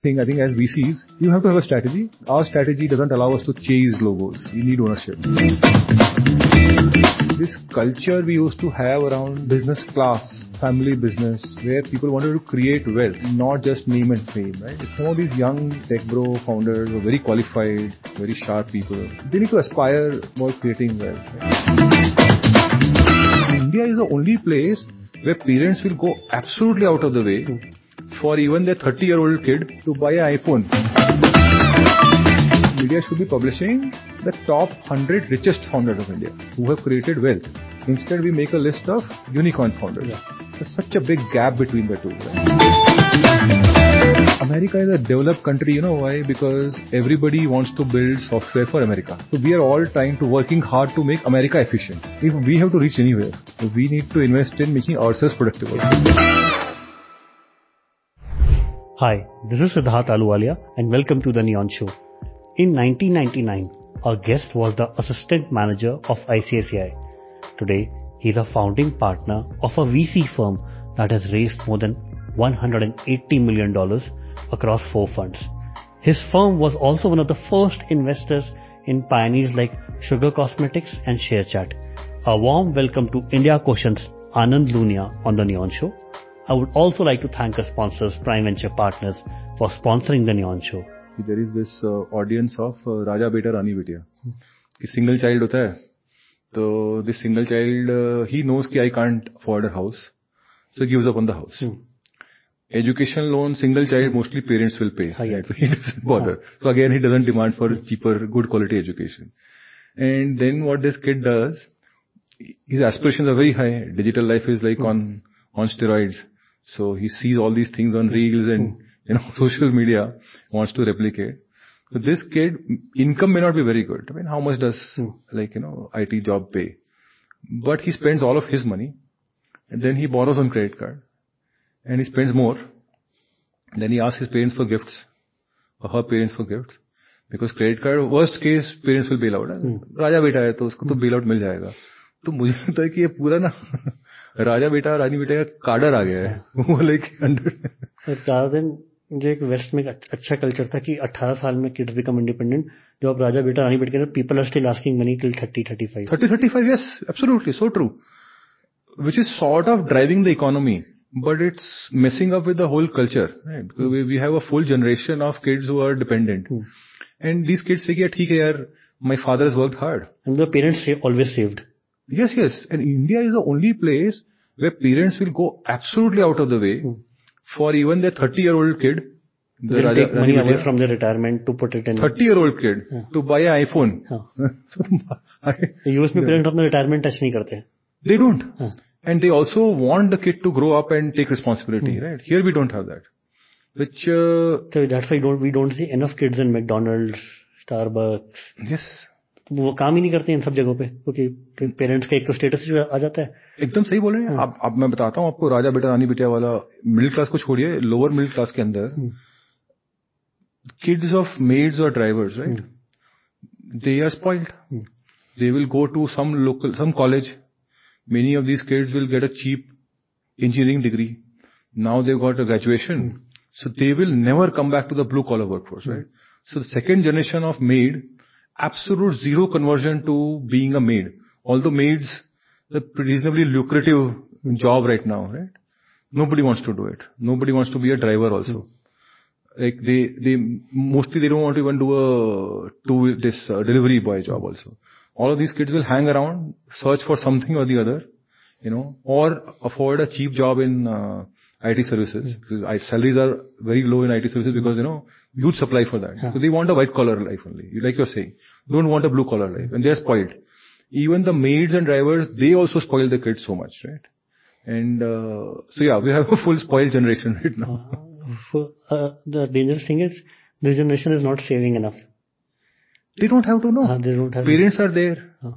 thing I think as VCs, you have to have a strategy. Our strategy doesn't allow us to chase logos. We need ownership. This culture we used to have around business class, family business, where people wanted to create wealth, not just name and fame, right? Some of these young tech bro founders are very qualified, very sharp people. They need to aspire while creating wealth. India is the only place where parents will go absolutely out of the way for even the 30-year-old kid to buy an iPhone. Media should be publishing the top 100 richest founders of India who have created wealth. Instead, we make a list of unicorn founders. Yeah. There's such a big gap between the two. America is a developed country. You know why? Because everybody wants to build software for America. So we are all trying to working hard to make America efficient. If we have to reach anywhere, we need to invest in making ourselves productive also. Hi, this is Siddharth Ahluwalia, and welcome to The Neon Show. In 1999, our guest was the assistant manager of ICICI. Today, he's a founding partner of a VC firm that has raised more than $180 million across four funds. His firm was also one of the first investors in pioneers like Sugar Cosmetics and ShareChat. A warm welcome to India Quotient's Anand Lunia on The Neon Show. I would also like to thank our sponsors, Prime Venture Partners, for sponsoring The Neon Show. There is this audience of Raja Beta Rani Betiya. कि single child होता है, तो this single child, he knows कि I can't afford a house, so he gives up on the house. Education loan, single child, mostly parents will pay. Yeah. He doesn't bother. Again, he doesn't demand for cheaper, good quality education. Then what this kid does, his aspirations are very high. Digital life is like on steroids. He sees all these things on reels and, you know, social media, wants to replicate. This kid, income may not be very good. I mean, how much does like, you know, IT job pay? He spends all of his money, and then he borrows on credit card, and he spends more. He asks his parents for gifts or her parents for gifts, because credit card, worst case, parents will bail out. Raja beta hai, to usko to bail out mil jayega. मुझे लगता है कि ये पूरा ना राजा बेटा और रानी बेटा का कार्डर आ गया है। वो लाइक ज़्यादा दिन जो एक वेस्ट में अच्छा कल्चर था कि 18 साल में किड्स बिकम इंडिपेंडेंट जो आप राजा बेटा रानी बेटा के people are still asking money till 30 35 30 35 yes absolutely so true which is sort of driving the economy but it's missing up with the whole culture we have a full generation of kids who dependent and these kids say ठीक है यार my father is work hard and parents always saved Yes, yes. India is the only place where parents will go absolutely out of the way for even their 30-year-old kid. They'll take money away from their retirement to put it in. 30-year-old kid to buy an iPhone. US में parents अपना retirement touch नहीं करते. They don't. They also want the kid to grow up and take responsibility, right? Here we don't have that. Which That's why we don't see enough kids in McDonald's, Starbucks. Yes. वो काम ही नहीं करते इन सब जगहों पे क्योंकि parents का एक तो स्टेटस जो आ जाता है। एकदम सही बोल रहे हैं। हाँ। आप, आप मैं बताता हूँ आपको राजा बेटा रानी बेटिया वाला मिडिल क्लास को छोड़िए लोअर मिडिल क्लास के अंदर। किड्स ऑफ़ मेड्स और drivers right they are spoiled they will go to some local some college many of these kids will get a cheap engineering degree now they got a graduation so they will never come back to the blue collar work force right so the second generation of maid absolute zero conversion to being a maid. Although maids are reasonably lucrative job right now, right? Nobody wants to do it. Nobody wants to be a driver also. Hmm. Like they they mostly they don't want to even do a, do this uh, delivery boy job also. All of these kids will hang around, search for something or the other, you know, or afford a cheap job in uh, IT services. Salaries are very low in IT services because, you know, huge supply for that. So They want a white collar life only, like you're saying. Don't want a blue collar life, and they're spoiled. Even the maids and drivers, they also spoil the kids so much, right? And, uh, so yeah, we have a full spoiled generation right now. Uh, uh, the dangerous thing is this generation is not saving enough. They don't have to know. They don't have. Parents are there. Oh.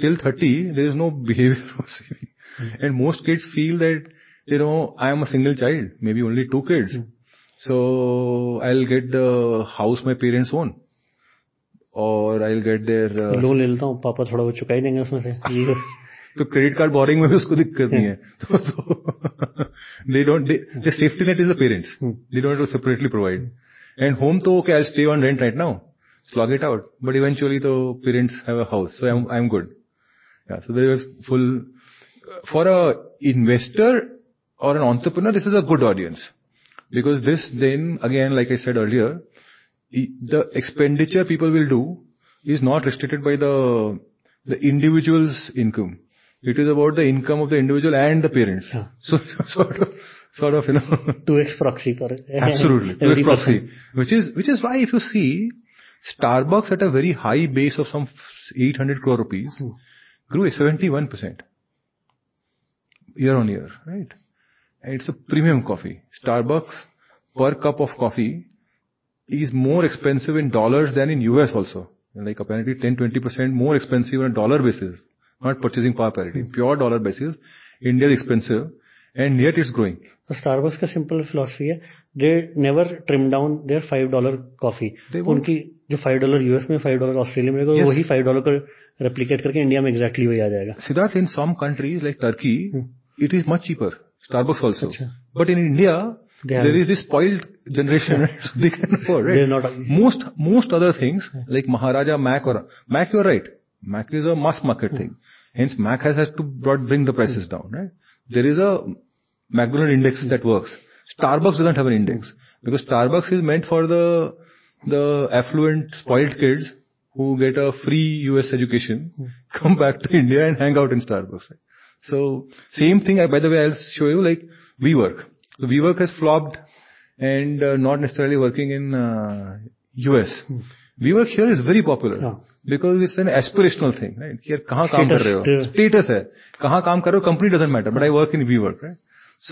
Till 30, there is no behavior of saving. Hmm. And most kids feel that, you know, I am a single child, maybe only two kids. I'll get the house my parents own, or I'll get their Loan ले लेता हूं, पापा थोड़ा बहुत चुका ही देंगे उसमें से. तो क्रेडिट कार्ड बोरिंग में भी उसको दिक्कत नहीं है तो, तो they don't they, the safety net is the parents they don't have to separately provide and home तो okay I'll stay on rent right now slog it out but eventually the parents have a house so I'm I'm good yeah so there is full for a investor or an entrepreneur this is a good audience because this then again like I said earlier the expenditure people will do is not restricted by the the individual's income. It is about the income of the individual and the parents. Yeah. So sort of, sort of, you know. 2x proxy for it. Absolutely. 2x proxy. Which is, which is why if you see, Starbucks at a very high base of some 800 crore rupees Hmm. grew 71% year on year, right? And it's a premium coffee. Starbucks per cup of coffee is more expensive in dollars than in US also. Like apparently 10-20% more expensive on a dollar basis. Not purchasing power parity. Pure dollar basis. India is expensive and yet it's growing. तो Starbucks का simple philosophy है they never trim down there five dollar coffee They won't. उनकी जो five dollar US में five dollar Australia में Yes. वही five dollar को replicate करके इंडिया में एग्जैक्टली वही आ जाएगा Siddharth, in some countries like Turkey, it is much cheaper. Starbucks also. Acha. But in India, there is this spoiled generation, right? so they can afford, right? They're not- most, most other things, like Maharaja Mac or, Mac you're right. Mac is a mass market hmm. thing. Hence Mac has, has to brought, bring the prices hmm. down, right? There is a McDonald index hmm. that works. Starbucks doesn't have an index. Because Starbucks is meant for the, the affluent, spoiled kids who get a free US education, come back to India and hang out in Starbucks. Right? So Same thing, by the way, I'll show you, like WeWork. WeWork has flopped and uh, not necessarily working in uh, U.S. Hmm. WeWork here is very popular. Yeah. Because it's an aspirational thing, right? Here, kahan kaam kar rahe ho? Status. Status hai. Kahan kaam kar rahe? Company doesn't matter, but I work in WeWork, right?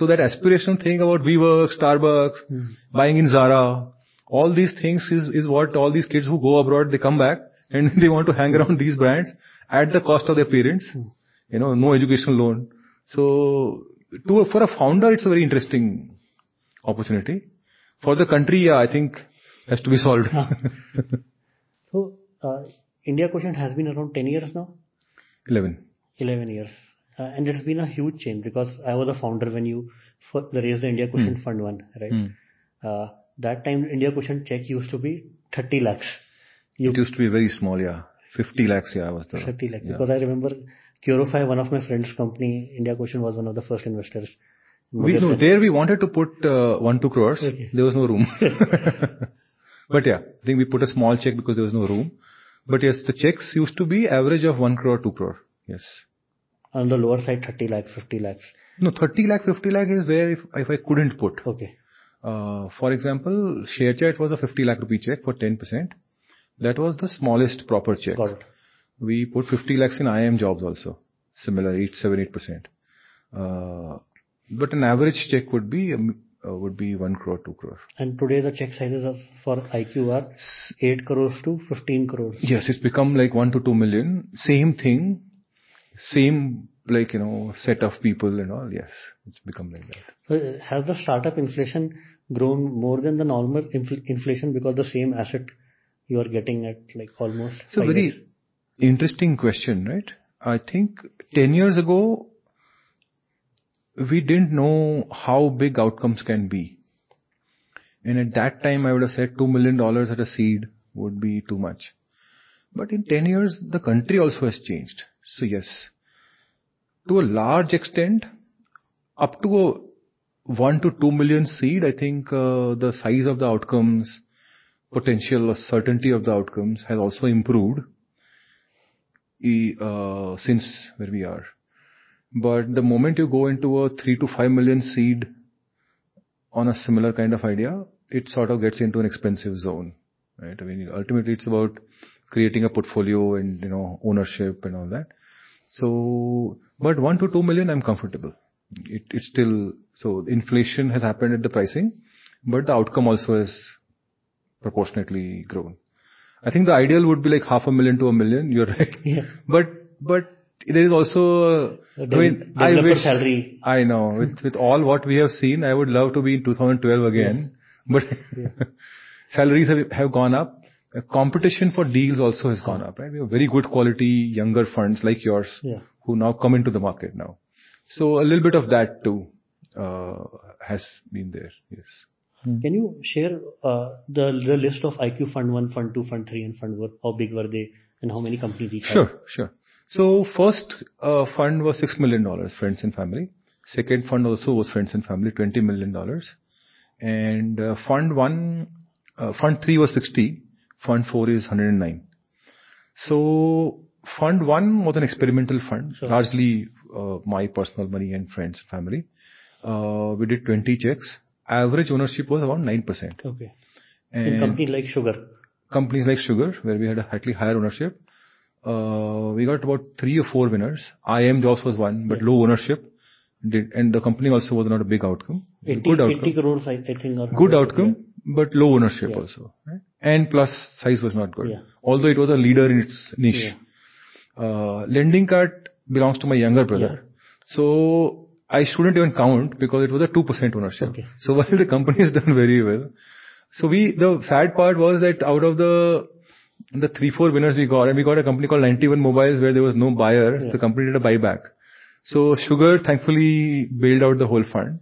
That aspirational thing about WeWork, Starbucks, hmm. buying in Zara, all these things is what all these kids who go abroad, they come back and they want to hang around these brands at the cost of their parents. Hmm. You know, no educational loan. So, to, for a founder, it's a very interesting opportunity. For the country, yeah, I think has to be solved. So, uh, India Quotient has been around 10 years now, 11. 11 years. Uh, and it's been a huge change because I was a founder when you f- raised the India Quotient Fund 1, right? Hmm. Uh, that time India Quotient check used to be 30 lakhs. You It used to be very small, yeah. 50 lakhs, yeah, I was the. 30 lakhs. yeah. Because I remember Curofy, one of my friend's company, India Quotient was one of the first investors. We, no, there we wanted to put uh, 1, 2 crores. Okay. There was no room. but yeah, I think we put a small check because there was no room. But yes, the checks used to be average of 1 crore, 2 crore. Yes. on the lower side 30 lakhs, 50 lakhs. No, 30 lakh, 50 lakh is where if, if I couldn't put. Okay. Uh, for example, ShareChat was a 50 lakh rupee check for 10%. That was the smallest proper check. Got it. We put 50 lakhs in IIM jobs also. Similar, 8, 7, 8%. Uh, but an average check would be, um, uh, would be 1 crore, 2 crore. And today the check sizes for IQ are 8 crores to 15 crores. Yes, it's become like 1 to 2 million. Same thing. Same, like, you know, set of people and all. Yes, it's become like that. So has the startup inflation grown more than the normal infl- inflation because the same asset you are getting at like almost five very years? Interesting question, right? I think 10 years ago, we didn't know how big outcomes can be. And at that time, I would have said $2 million at a seed would be too much. But in 10 years, the country also has changed. So yes, to a large extent, up to a 1 to 2 million seed, I think uh, the size of the outcomes, potential or certainty of the outcomes has also improved Uh, since where we are. But the moment you go into a 3 to 5 million seed on a similar kind of idea, it sort of gets into an expensive zone, right? I mean, ultimately it's about creating a portfolio and, you know, ownership and all that. So, but 1 to 2 million, I'm comfortable. It, it's still, so inflation has happened at the pricing, but the outcome also has proportionately grown. I think the ideal would be like half a million to a million. You're right. Yeah. But but there is also. A I mean, I wish. salary. I know. With with all what we have seen, I would love to be in 2012 again. But salaries have have gone up. competition for deals also has gone up, right? We have very good quality younger funds like yours Yeah. who now come into the market now. So a little bit of that too uh, has been there. Yes. Can you share uh, the the list of IQ Fund One, Fund Two, Fund Three, and Fund Four? How big were they, and how many companies each? had? Sure, sure. So first uh, fund was six million dollars, friends and family. Second fund also was friends and family, twenty million dollars. And uh, fund one, uh, fund three was sixty. Fund four is hundred and nine. So fund one was an experimental fund, Sure. largely uh, my personal money and friends and family. Uh, we did twenty checks. Average ownership was around nine percent. Okay. And In companies like Sugar. companies like Sugar, where we had a slightly higher ownership, uh, we got about three or four winners. IIM Jobs was one, but low ownership. Did, and the company also was not a big outcome. 80, Good 80 outcome. crores, I, I think. Or Good outcome, but low ownership Yeah. also. Right? And plus size was not good. Yeah. Although it was a leader in its niche. Yeah. Uh, LendingKart belongs to my younger brother. So I shouldn't even count because it was a 2% ownership. Okay. So while the company has done very well, so we, the sad part was that out of the, the three, four winners we got, and we got a company called 91 Mobiles where there was no buyer, Yeah. the company did a buyback. So Sugar thankfully bailed out the whole fund.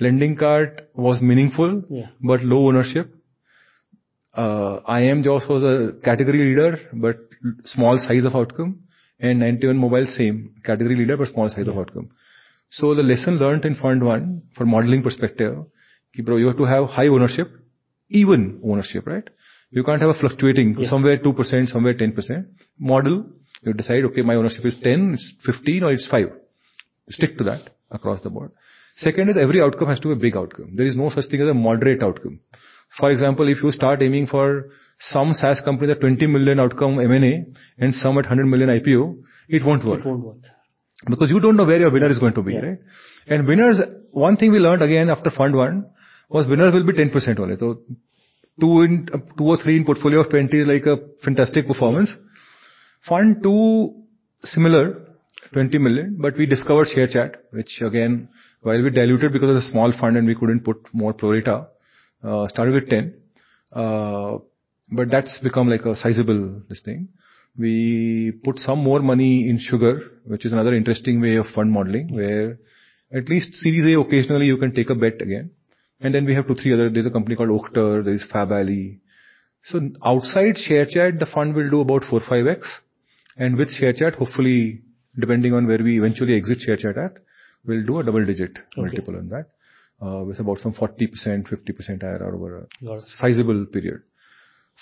LendingKart was meaningful, Yeah. but low ownership. Uh, IIM Jobs was a category leader, but small size of outcome. And 91 Mobile, same category leader, but small size of outcome. So the lesson learned in fund one, for modeling perspective, ki bro, you have to have high ownership, even ownership, right? You can't have a fluctuating, Yeah. somewhere 2%, somewhere 10%. Model, you decide, okay, my ownership is 10, it's 15, or it's 5. Stick to that across the board. Second is every outcome has to be a big outcome. There is no such thing as a moderate outcome. For example, if you start aiming for some SaaS company at 20 million outcome M&A and some at 100 million IPO, it won't work It won't work. Because you don't know where your winner is going to be, right? And winners, one thing we learned again after fund one was winners will be 10% only. So two in, uh, two or three in portfolio of 20 is like a fantastic performance. Fund two, similar, 20 million, but we discovered ShareChat, which again, while we diluted because of the small fund and we couldn't put more pro rata, uh, started with 10. Uh, but that's become like a sizable this thing. We put some more money in sugar, which is another interesting way of fund modeling, where at least Series A occasionally you can take a bet again. And then we have two, three other, there's a company called Oakter, there is Fab Alley. So outside ShareChat, the fund will do about 4, 5x. And with ShareChat, hopefully, depending on where we eventually exit ShareChat at, we'll do a double digit multiple on that. Uh, with about some 40%, 50% IRR over a sizable period.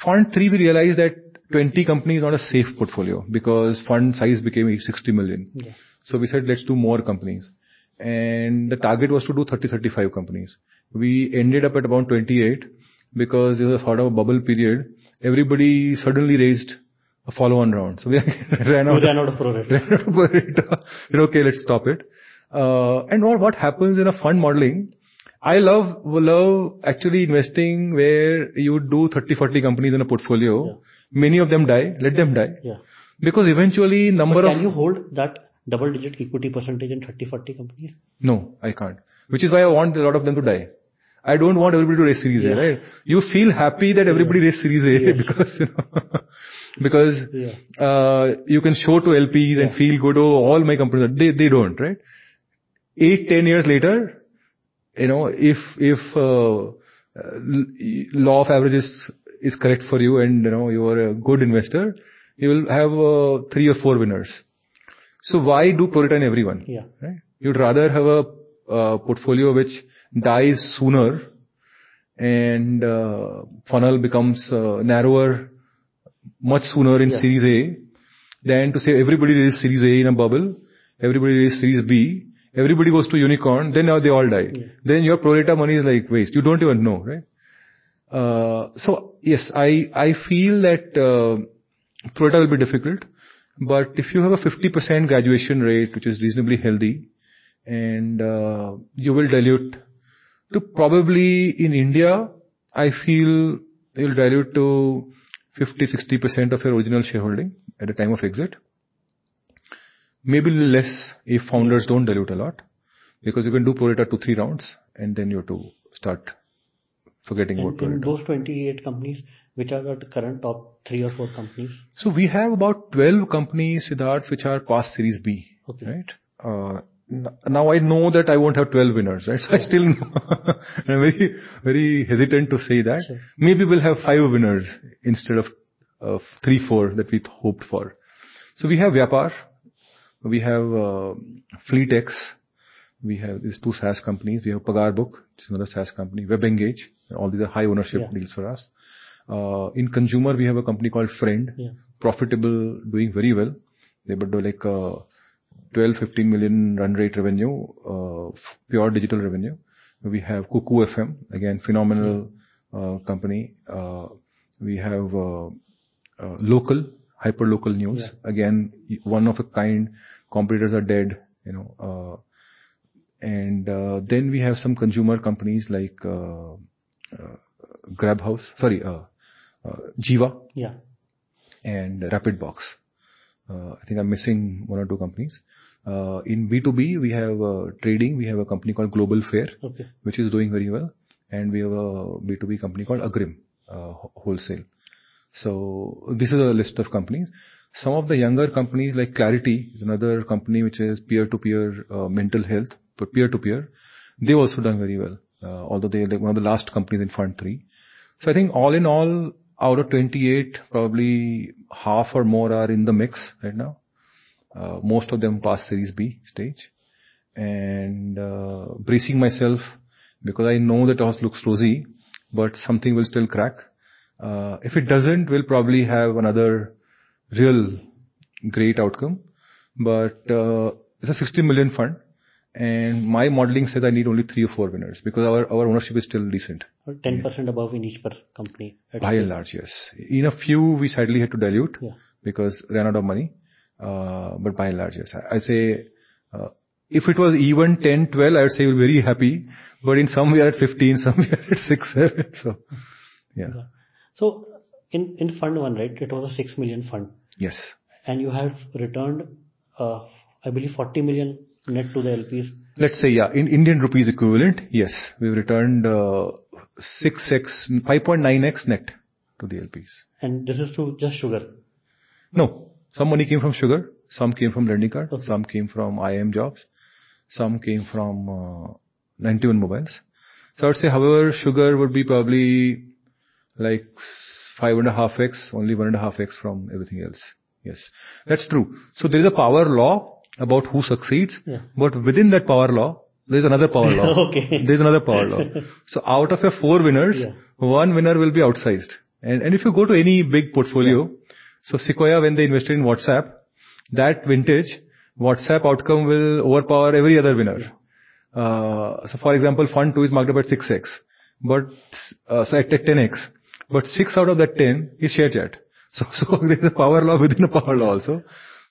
Fund 3, we realized that 20 companies is not a safe portfolio because fund size became 60 million. Yeah. So we said, let's do more companies. And the target was to do 30, 35 companies. We ended up at about 28 because there was a sort of a bubble period. Everybody suddenly raised a follow-on round. So we ran out ran out of pro rata. you know, okay, let's stop it. Uh, and what, what happens in a fund modeling, I love, love actually investing where you do 30, 40 companies in a portfolio. Yeah. Many of them die, let them die. Yeah. Because eventually number But of... can you hold that double digit equity percentage in 30, 40 companies? No, I can't. Which is why I want a lot of them to die. I don't want everybody to raise Series Yeah. A, right? You feel happy that everybody raised Series A Yes. because, you know, because Yeah. uh, you can show to LPs and feel good, oh, all my companies, they, they don't, right? Eight, ten years later, you know, if, if, uh, law of averages is correct for you and, you know, you are a good investor, you will have uh, three or four winners. So why do pro rata in everyone? Yeah. Right? You'd rather have a uh, portfolio which dies sooner and uh, funnel becomes uh, narrower much sooner in Yeah. Series A than to say everybody raises Series A in a bubble, everybody raises Series B, everybody goes to unicorn, then now they all die. Yeah. Then your pro rata money is like waste. You don't even know, right? Uh, so yes, I I feel that uh, pro will be difficult, but if you have a 50% graduation rate, which is reasonably healthy, and uh, you will dilute to probably in India, I feel you'll dilute to 50-60% of your original shareholding at the time of exit. Maybe less if founders don't dilute a lot, because you can do two, three rounds, and then you have to start forgetting and about 12. In those 28 companies, which are the current top three or four companies? So we have about 12 companies, Siddharth, which are past Series B, Okay. right? Uh, now I know that I won't have 12 winners, right? So I still I'm very, very hesitant to say that. Sure. Maybe we'll have five winners instead of uh, three, four that we hoped for. So we have Vyapar, we have uh, FleetX, we have these two SaaS companies. We have Pagarbook, which is another SaaS company. WebEngage, all these are high ownership Yeah. deals for us. Uh, in consumer, we have a company called FRND, Yeah. profitable, doing very well. They would do like uh, 12, 15 million run rate revenue, uh, pure digital revenue. We have Kuku FM, again, phenomenal uh, company. Uh, we have uh, uh, Lokal, hyper local news. Yeah. Again, one of a kind. Competitors are dead, you know. And uh, then we have some consumer companies like uh, uh, Grabhouse, sorry, uh, uh, Jiva Yeah. and Rapidbox. Uh, I think I'm missing one or two companies. Uh, in B2B, we have uh, trading. We have a company called Global Fair, which is doing very well, and we have a B2B company called Agrim uh, Wholesale. So this is a list of companies. Some of the younger companies like Clarity is another company which is peer-to-peer uh, mental health, but peer-to-peer. They've also done very well, uh, although they're like one of the last companies in Fund 3. So I think all in all, out of 28, probably half or more are in the mix right now. Uh, most of them past Series B stage. And uh, bracing myself because I know that all looks rosy, but something will still crack. Uh, if it doesn't, we'll probably have another real great outcome. But uh, it's a 60 million fund, and my modeling says I need only three or four winners because our, our ownership is still decent. 10% above in each per company. By and large, yes. In a few, we sadly had to dilute Yeah. because ran out of money. Uh, But by and large, yes. I I say, uh, if it was even 10, 12, I would say we're very happy, but in some we are at 15, some we are at 6, 7. So, yeah. So in, in fund one, right, it was a 6 million fund Yes. and you have returned, uh, I believe 40 million net to the LPs. Let's say, yeah, in Indian rupees equivalent, yes, we've returned uh, 6x, 5.9x net to the LPs. And this is to just sugar. No, some money came from Sugar, some came from LendingKart, Okay. some came from IIM Jobs, some came from uh, 91 Mobiles. So I would say, however, Sugar would be probably like five and a half x, only one and a half x from everything else. Yes, that's true. So there is a power law about who succeeds, Yeah. but within that power law, there is another power law. Okay. There is another power law. So out of your four winners, Yeah. one winner will be outsized. And, and if you go to any big portfolio, so Sequoia, when they invested in WhatsApp, that vintage, WhatsApp outcome will overpower every other winner. Uh, so for example, fund 2 is marked up at 6x, but, uh, so at 10x, but 6 out of that 10 is ShareChat. So, so there is a power law within a power law also.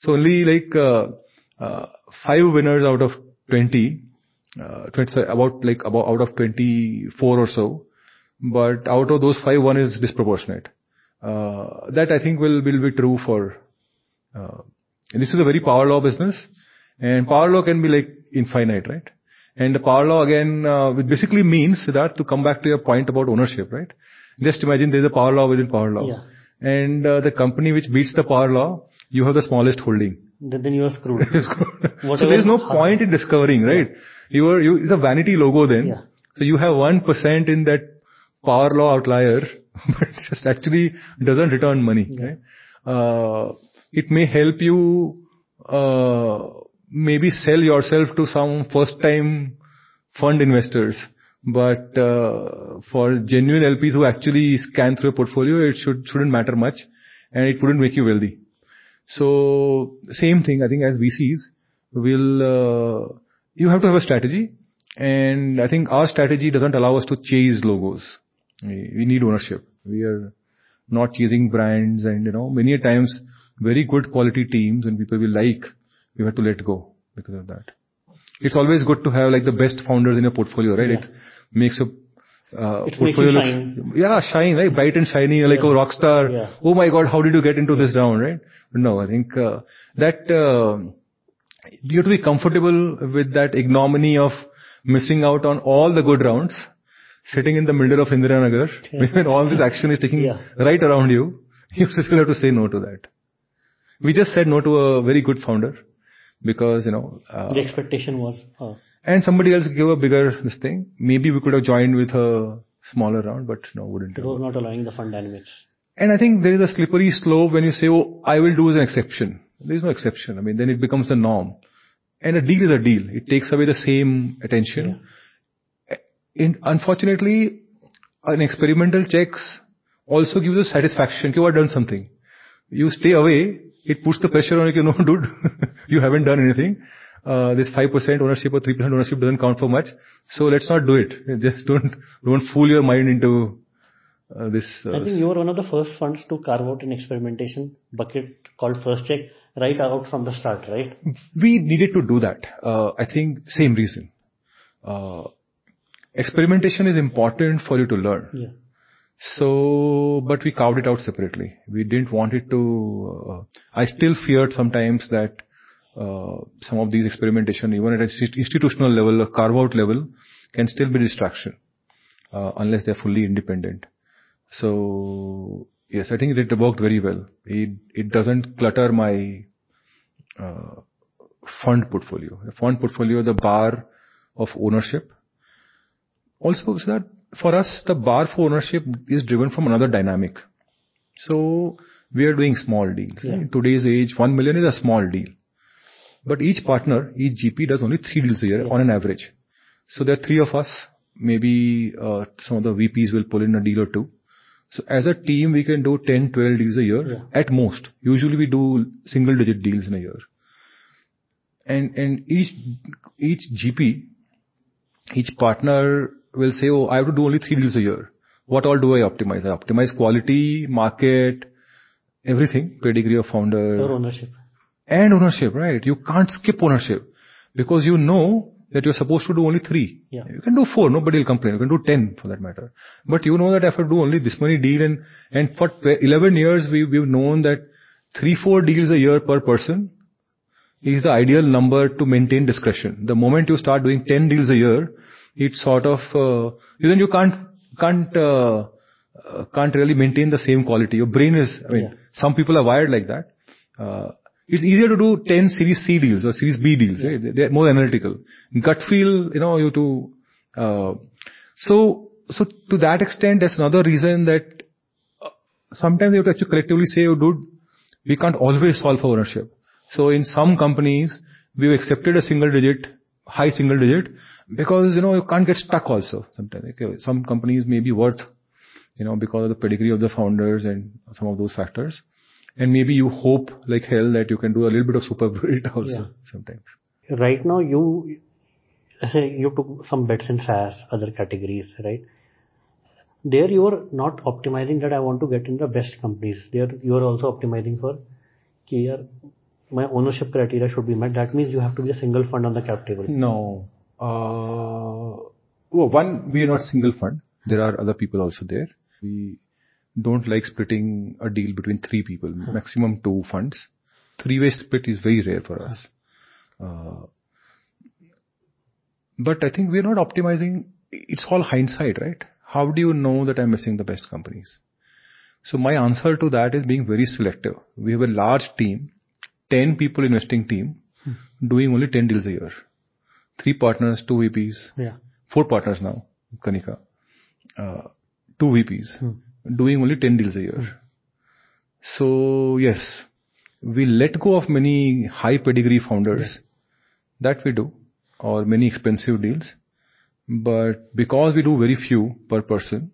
So only like, uh, uh, 5 winners out of 20, uh, 20, sorry, about like about out of 24 or so, but out of those 5, one is disproportionate. Uh, that I think will, will be true for, uh, and this is a very power law business, and power law can be like infinite, right? And the power law again, uh, which basically means that to come back to your point about ownership, right? Just imagine there's a power law within power law. Yeah. And uh, the company which beats the power law, you have the smallest holding. Then, then you are screwed. so there's no point in discovering, right? You are, you, it's a vanity logo then. Yeah. So you have 1% in that power law outlier, but it just actually doesn't return money, right? Uh, it may help you, uh, maybe sell yourself to some first time fund investors. But, uh, for genuine LPs who actually scan through a portfolio, it should, shouldn't matter much and it wouldn't make you wealthy. So same thing, I think as VCs, will uh, you have to have a strategy, and I think our strategy doesn't allow us to chase logos. We we need ownership. We are not chasing brands, and you know many a times very good quality teams and people we like, we have to let go because of that. It's always good to have like the best founders in your portfolio, right? Yeah. It makes a uh, It portfolio looks shine. yeah shine right bright and shiny like Yeah. a rock star. Yeah. Oh my God, how did you get into this round, right? But no, I think uh, that uh, you have to be comfortable with that ignominy of missing out on all the good rounds. sitting in the middle of Indiranagar, Yeah. when all this action is taking Yeah. right around you, you still have to say no to that. We just said no to a very good founder because, you know, uh, The expectation was, uh, and somebody else gave a bigger this thing. Maybe we could have joined with a smaller round, but no, wouldn't it have. was not allowing the fund dynamics. And I think there is a slippery slope when you say, oh, I will do as an exception. There is no exception. I mean, then it becomes the norm. And a deal is a deal. It takes away the same attention. In, unfortunately, an experimental checks also gives you satisfaction. You have done something. You stay away. It puts the pressure on you. No, dude, you haven't done anything. Uh, this 5% ownership or 3% ownership doesn't count for much. So let's not do it. Just don't, don't fool your mind into uh, this. Uh, I think you were one of the first funds to carve out an experimentation bucket called First Check right out from the start, right? we needed to do that. Uh, I think same reason. Uh, experimentation is important for you to learn. Yeah. So, but we carved it out separately. We didn't want it to. Uh, I still feared sometimes that some of these experimentation, even at an institutional level, a carve out level, can still be distraction uh, unless they're fully independent. So yes, I think it worked very well. It it doesn't clutter my uh, fund portfolio. The fund portfolio, the bar of ownership. Also, so that for us, the bar for ownership is driven from another dynamic. So we are doing small deals. Yeah. In today's age, 1 million is a small deal. But each partner, each GP does only three deals a year on an average. So there are three of us. Maybe uh, some of the VPs will pull in a deal or two. So as a team, we can do 10, 12 deals a year Yeah. at most. Usually we do single digit deals in a year. And, and each, each GP, each partner will say, oh, I have to do only three deals a year. What all do I optimize? I optimize quality, market, everything, pedigree of founder. Your ownership. And ownership, right? You can't skip ownership because you know that you're supposed to do only three. Yeah. You can do four, nobody will complain. You can do ten for that matter. But you know that if I do only this many deal and, and for tw- 11 years we, we've known that three, four deals a year per person is the ideal number to maintain discretion. The moment you start doing 10 deals a year, it's sort of, uh, then you can't, can't, uh, uh, can't really maintain the same quality. Your brain is, I mean, Yeah. some people are wired like that. Uh, it's easier to do 10 series C deals or series B deals. Right? They- They're more analytical. Gut feel, you know, you to, uh, so, so to that extent, that's another reason that uh, sometimes you have to actually collectively say, oh dude, we can't always solve for ownership. So in some companies, we've accepted a single digit, high single digit, because, you know, you can't get stuck also sometimes. Okay, some companies may be worth, you know, because of the pedigree of the founders and some of those factors. And maybe you hope like hell that you can do a little bit of super build also yeah. sometimes. Right now you, say you took some bets in SaaS, other categories, right? There you are not optimizing that I want to get in the best companies. There you are also optimizing for, care my ownership criteria should be met. That means you have to be a single fund on the cap table. No. Uh, well, one, we are not single fund. There are other people also there. We don't like splitting a deal between three people, maximum two funds. Three-way split is very rare for us. Uh, but I think we're not optimizing. It's all hindsight, right? How do you know that I'm missing the best companies? So my answer to that is being very selective. We have a large team, 10 people investing team, doing only 10 deals a year. Three partners, two VPs, Yeah. four partners now, Kanika, uh, two VPs, doing only 10 deals a year. So yes, we let go of many high pedigree founders. That we do, or many expensive deals. But because we do very few per person,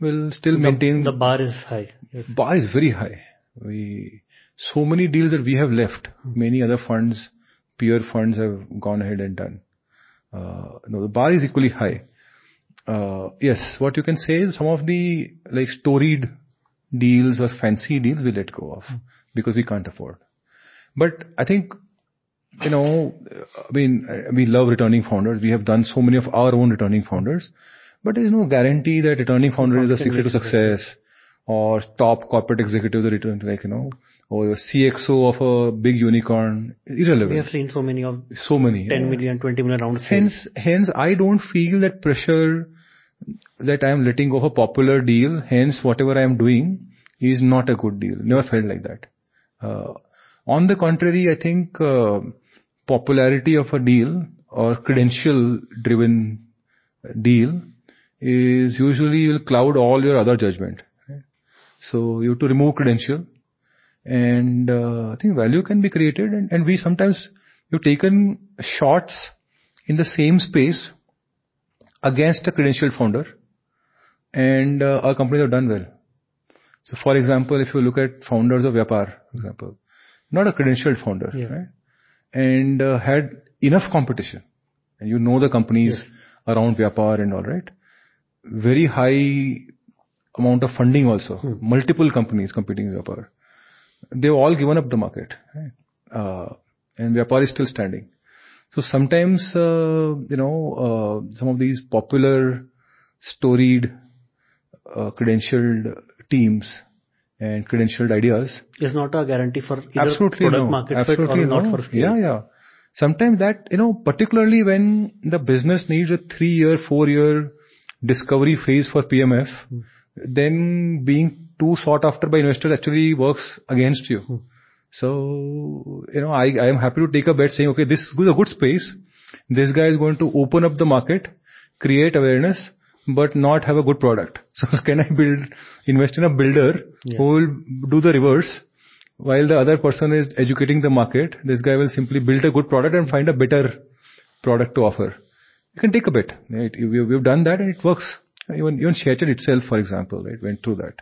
we'll still maintain The bar is high. Yes. bar is very high. We so many deals that we have left. Many other funds, peer funds, have gone ahead and done. Uh, no, the bar is equally high. Uh, yes, what you can say is some of the like storied deals or fancy deals we let go of because we can't afford. But I think you know, I mean, we love returning founders. We have done so many of our own returning founders, but there is no guarantee that returning founder is a secret to success or top corporate executives the return, like, you know, or a CXO of a big unicorn. Irrelevant. We have seen so many of So many. 10 million, 20 million rounds. Hence, hence, I don't feel that pressure that I am letting go of a popular deal, hence whatever I am doing is not a good deal. Never felt like that. Uh, on the contrary, I think uh, popularity of a deal or credential driven deal is usually will cloud all your other judgment. Right? So you have to remove credential and uh, I think value can be created and, and we sometimes you've taken shots in the same space against a credentialed founder and uh, our companies have done well. So for example, if you look at founders of Vyapar, for example, not a credentialed founder, right? And uh, had enough competition. And you know the companies around Vyapar and all, right? Very high amount of funding also. Multiple companies competing with Vyapar. They've all given up the market, right? Uh, and Vyapar is still standing. So sometimes, uh, you know, uh, some of these popular, storied, uh, credentialed teams and credentialed ideas Is not a guarantee for either Absolutely product no. market Absolutely fit or not for scale. Yeah, yeah. Sometimes that, you know, particularly when the business needs a three-year, four-year discovery phase for PMF, then being too sought after by investors actually works against you. Hmm. So, you know, I, I am happy to take a bet saying, okay, this is a good space. This guy is going to open up the market, create awareness, but not have a good product. So can I build, invest in a builder Yeah. who will do the reverse while the other person is educating the market, this guy will simply build a good product and find a better product to offer. You can take a bet, right? We- We've done that and it works. Even, even ShareChat itself, for example, right, went through that,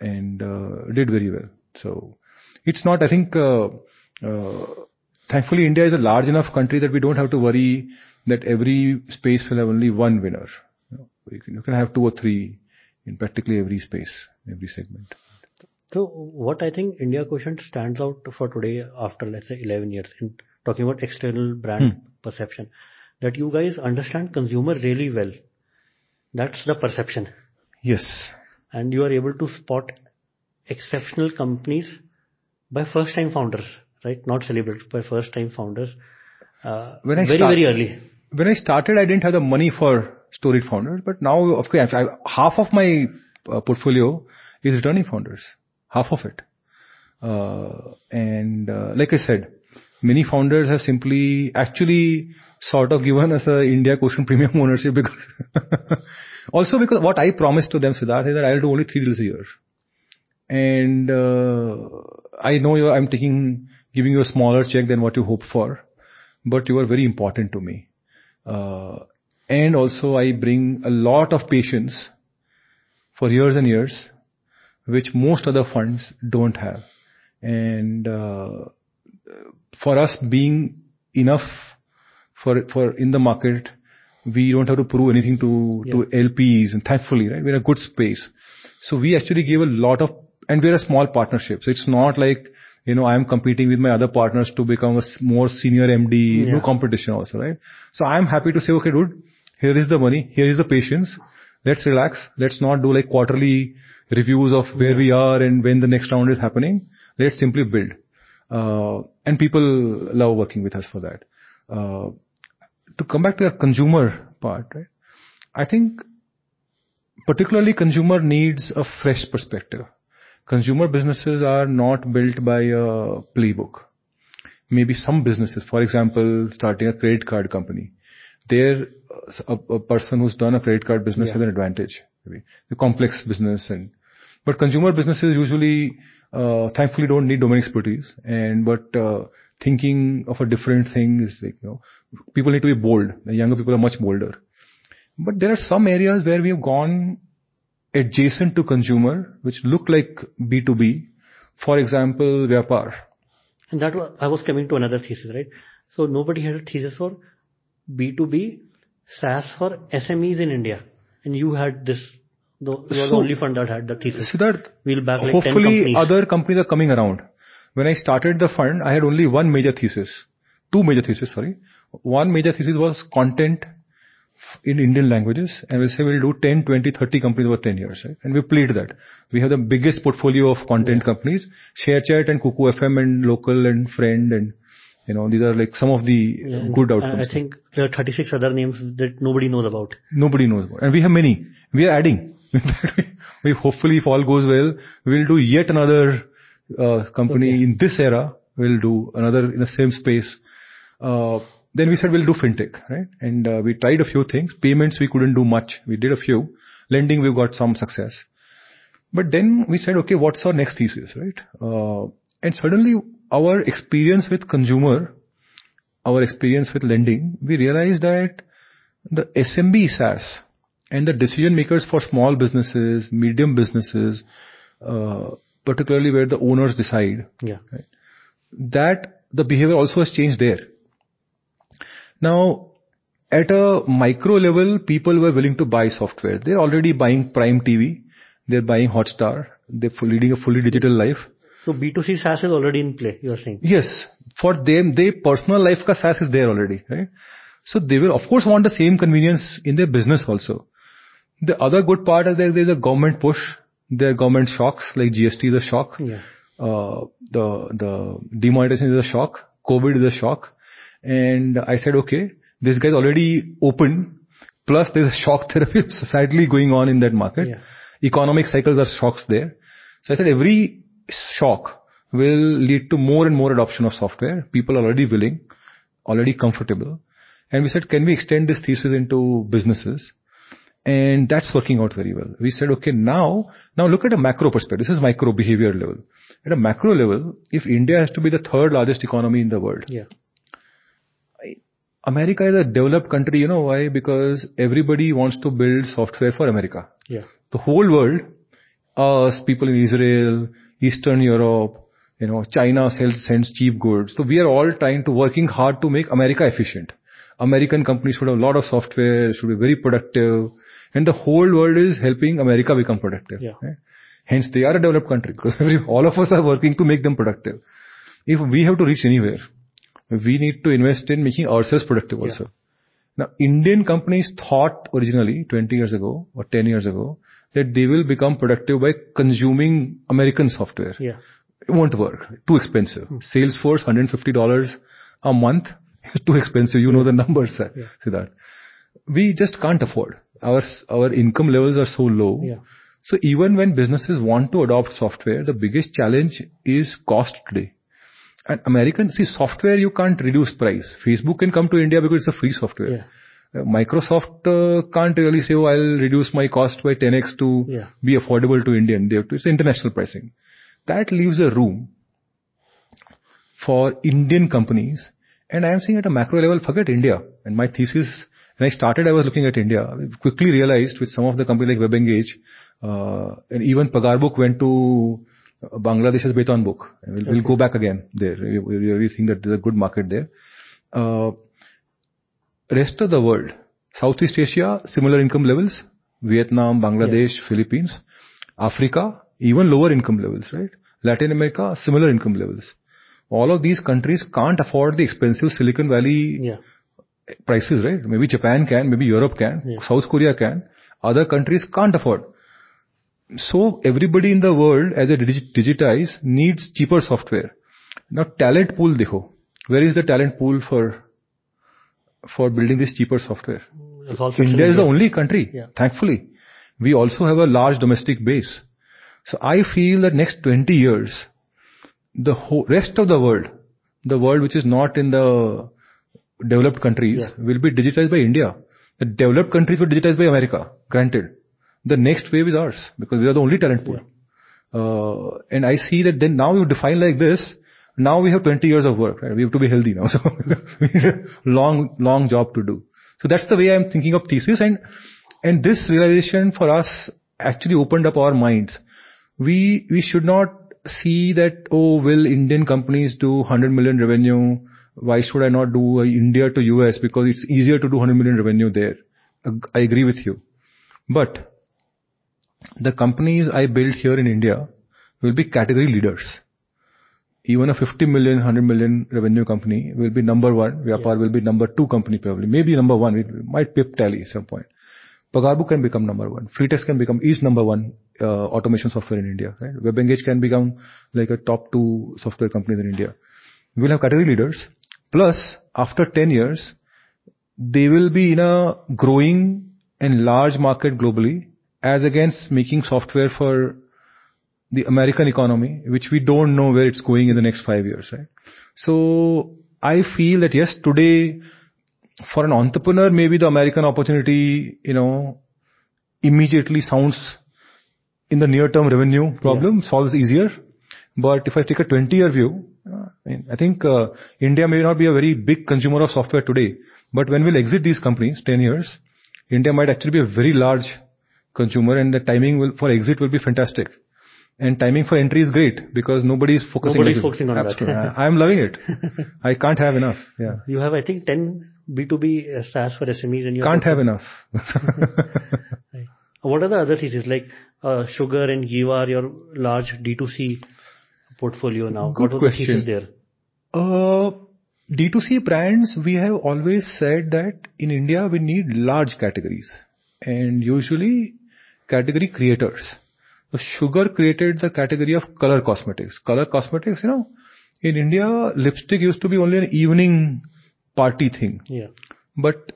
and, uh, did very well. So, it's not, I think, uh, uh, thankfully India is a large enough country that we don't have to worry that every space will have only one winner. You, you, can, you can have two or three in practically every space, every segment. So what I think India Quotient stands out for today after let's say 11 years in talking about external brand Hmm. perception that you guys understand consumer really well. That's the perception. Yes. And you are able to spot exceptional companies by first time founders, right? Not celebrities, by first time founders. Uh, When I very, start- very early. When I started, I didn't have the money for storied founders, but now, of course, I, half of my uh, portfolio is returning founders. Half of it. Uh, and uh, like I said, many founders have simply actually sort of given us a India Quotient Premium ownership because also because what I promised to them, Siddharth, is that I'll do only three deals a year. And uh, I know you I'm taking, giving you a smaller check than what you hope for, but you are very important to me. Uh, and also I bring a lot of patience for years and years, which most other funds don't have. And uh, for us being enough for for in the market, we don't have to prove anything to to LPs, and thankfully, right, we're in a good space. So we actually give a lot of, and we're a small partnership, so it's not like you know I am competing with my other partners to become a more senior MD. No competition also, right? So I'm happy to say, okay, dude, here is the money, here is the patience. Let's relax. Let's not do like quarterly reviews of where we are and when the next round is happening. Let's simply build. Uh, and people love working with us for that. Uh, to come back to the consumer part, right? I think particularly consumer needs a fresh perspective. Consumer businesses are not built by a playbook. Maybe some businesses, for example, starting a credit card company, there a, a person who's done a credit card business has an advantage. Maybe a complex business and but consumer businesses usually, uh, thankfully, don't need domain expertise. And but uh, thinking of a different thing is like you know, people need to be bold. The younger people are much bolder. But there are some areas where we have gone adjacent to consumer, which look like B2B. For example, Vyapar. And that was, I was coming to another thesis, right? So nobody had a thesis for B2B SaaS for SMEs in India. And you had this, you were the So- only fund that had the thesis. Siddharth, We'll back like 10 hopefully other companies are coming around. When I started the fund, I had only one major thesis. Two major thesis, sorry. One major thesis was content in Indian languages, and we say we'll do 10, 20, 30 companies over 10 years, right? And we played that. We have the biggest portfolio of content companies, ShareChat and Kuku FM and Lokal and FRND and You know, these are like some of the good outcomes. I think there are 36 other names that nobody knows about. Nobody knows about. And we have many. We are adding. In fact, we hopefully, if all goes well, we'll do yet another uh, company Okay. in this era. We'll do another in the same space. Uh, then we said we'll do fintech, right? And uh, we tried a few things. Payments we couldn't do much. We did a few. Lending we got some success. But then we said, okay, what's our next thesis, right? Uh, and suddenly our experience with consumer, our experience with lending, we realized that the SMB SaaS and the decision makers for small businesses, medium businesses, uh, particularly where the owners decide, Yeah. that the behavior also has changed there. Now, at a micro level, people were willing to buy software. They're already buying Prime TV, they're buying Hotstar, they're leading a fully digital life. So B2C SaaS is already in play, you are saying. Yes, for them, their personal life ka SaaS is there already, right? So they will of course want the same convenience in their business also. The other good part is that there's a government push, there are government shocks, like GST is a shock, Yeah. uh, the, the demonetization is a shock, COVID is a shock. And I said, okay, this guy's already open, plus there's a shock therapy societally going on in that market. Yeah. Economic cycles are shocks there. So I said every shock will lead to more and more adoption of software. People are already willing, already comfortable. And we said, can we extend this thesis into businesses? And that's working out very well. We said, okay, now, now look at a macro perspective. This is micro behavior level. At a macro level, if India has to be the third largest economy in the world, Yeah. America is a developed country, you know why? Because everybody wants to build software for America. Yeah. The whole world, us, people in Israel, Eastern Europe, you know, China sells, sends cheap goods. So we are all trying to working hard to make America efficient. American companies should have a lot of software, should be very productive, and the whole world is helping America become productive. Yeah. right? Hence, they are a developed country because all of us are working to make them productive. If we have to reach anywhere, we need to invest in making ourselves productive also. Now, Indian companies thought originally, 20 years ago or 10 years ago, that they will become productive by consuming American software. Yeah. It won't work. Too expensive. Salesforce, $150 a month is too expensive. You know the numbers, uh, Siddharth. We just can't afford. Our, our income levels are so low. Yeah. So even when businesses want to adopt software, the biggest challenge is cost today. And American, see, software you can't reduce price. Facebook can come to India because it's a free software. Yeah. Uh, Microsoft uh, can't really say, oh, I'll reduce my cost by 10x to Yeah. be affordable to Indian. They have to, it's international pricing. That leaves a room for Indian companies. And I am saying at a macro level, forget India. And my thesis, when I started, I was looking at India. Quickly realized with some of the companies like WebEngage, uh, and even Pagarbook went to Bangladesh's Beton book. We'll, go back again there. We, think that there's a good market there. Uh, rest of the world, Southeast Asia, similar income levels, Vietnam, Bangladesh, Philippines, Africa, even lower income levels, right? Latin America, similar income levels. All of these countries can't afford the expensive Silicon Valley Yeah. Prices, right? Maybe Japan can, maybe Europe can, Yeah. South Korea can, other countries can't afford. So everybody in the world, as they digitize, needs cheaper software. Now talent pool dekho. Where is the talent pool for, for building this cheaper software? Mm, also India is the only country, Yeah. thankfully. We also have a large domestic base. So I feel that next 20 years, the whole rest of the world, the world which is not in the developed countries, Yeah. will be digitized by India. The developed countries will digitize by America, granted. The next wave is ours, because we are the only talent pool. Uh, and I see that then now you define like this, now we have 20 years of work, right? We have to be healthy now. So we need a long, long job to do. So that's the way I'm thinking of thesis and, and this realization for us actually opened up our minds. We, we should not see that, oh, will Indian companies do 100 million revenue? Why should I not do a India to US? Because it's easier to do 100 million revenue there. I agree with you. But the companies I build here in India will be category leaders. Even a 50 million, 100 million revenue company will be number one. Vyapar will be number two company probably. Maybe number one. It might pip tally at some point. Pagarbook can become number one. Freetex can become, is number one uh, automation software in India. Right? WebEngage can become like a top two software companies in India. We'll have category leaders. Plus, after 10 years, they will be in a growing and large market globally as against making software for the American economy, which we don't know where it's going in the next five years, right? So I feel that yes, today, for an entrepreneur, maybe the American opportunity, you know, immediately sounds in the near term revenue problem Yeah. solves easier. But if I take a 20-year view, I think, uh, India may not be a very big consumer of software today, but when we'll exit these companies, 10 years, India might actually be a very large consumer, and the timing will, for exit will be fantastic. And timing for entry is great because nobody is focusing Nobody's on it. focusing on that. Absolutely. I- I'm loving it. I can't have enough. Yeah. You have, I think, 10 B2B uh, SaaS for SMEs in your Can't have enough. Right. What are the other theses like uh, Sugar and Giva are your large D2C portfolio now? Good what was question. the thesis there? Uh, D2C brands, we have always said that in India we need large categories and usually category creators. So Sugar created the category of color cosmetics. Color cosmetics, you know, in India, lipstick used to be only an evening party thing. Yeah. But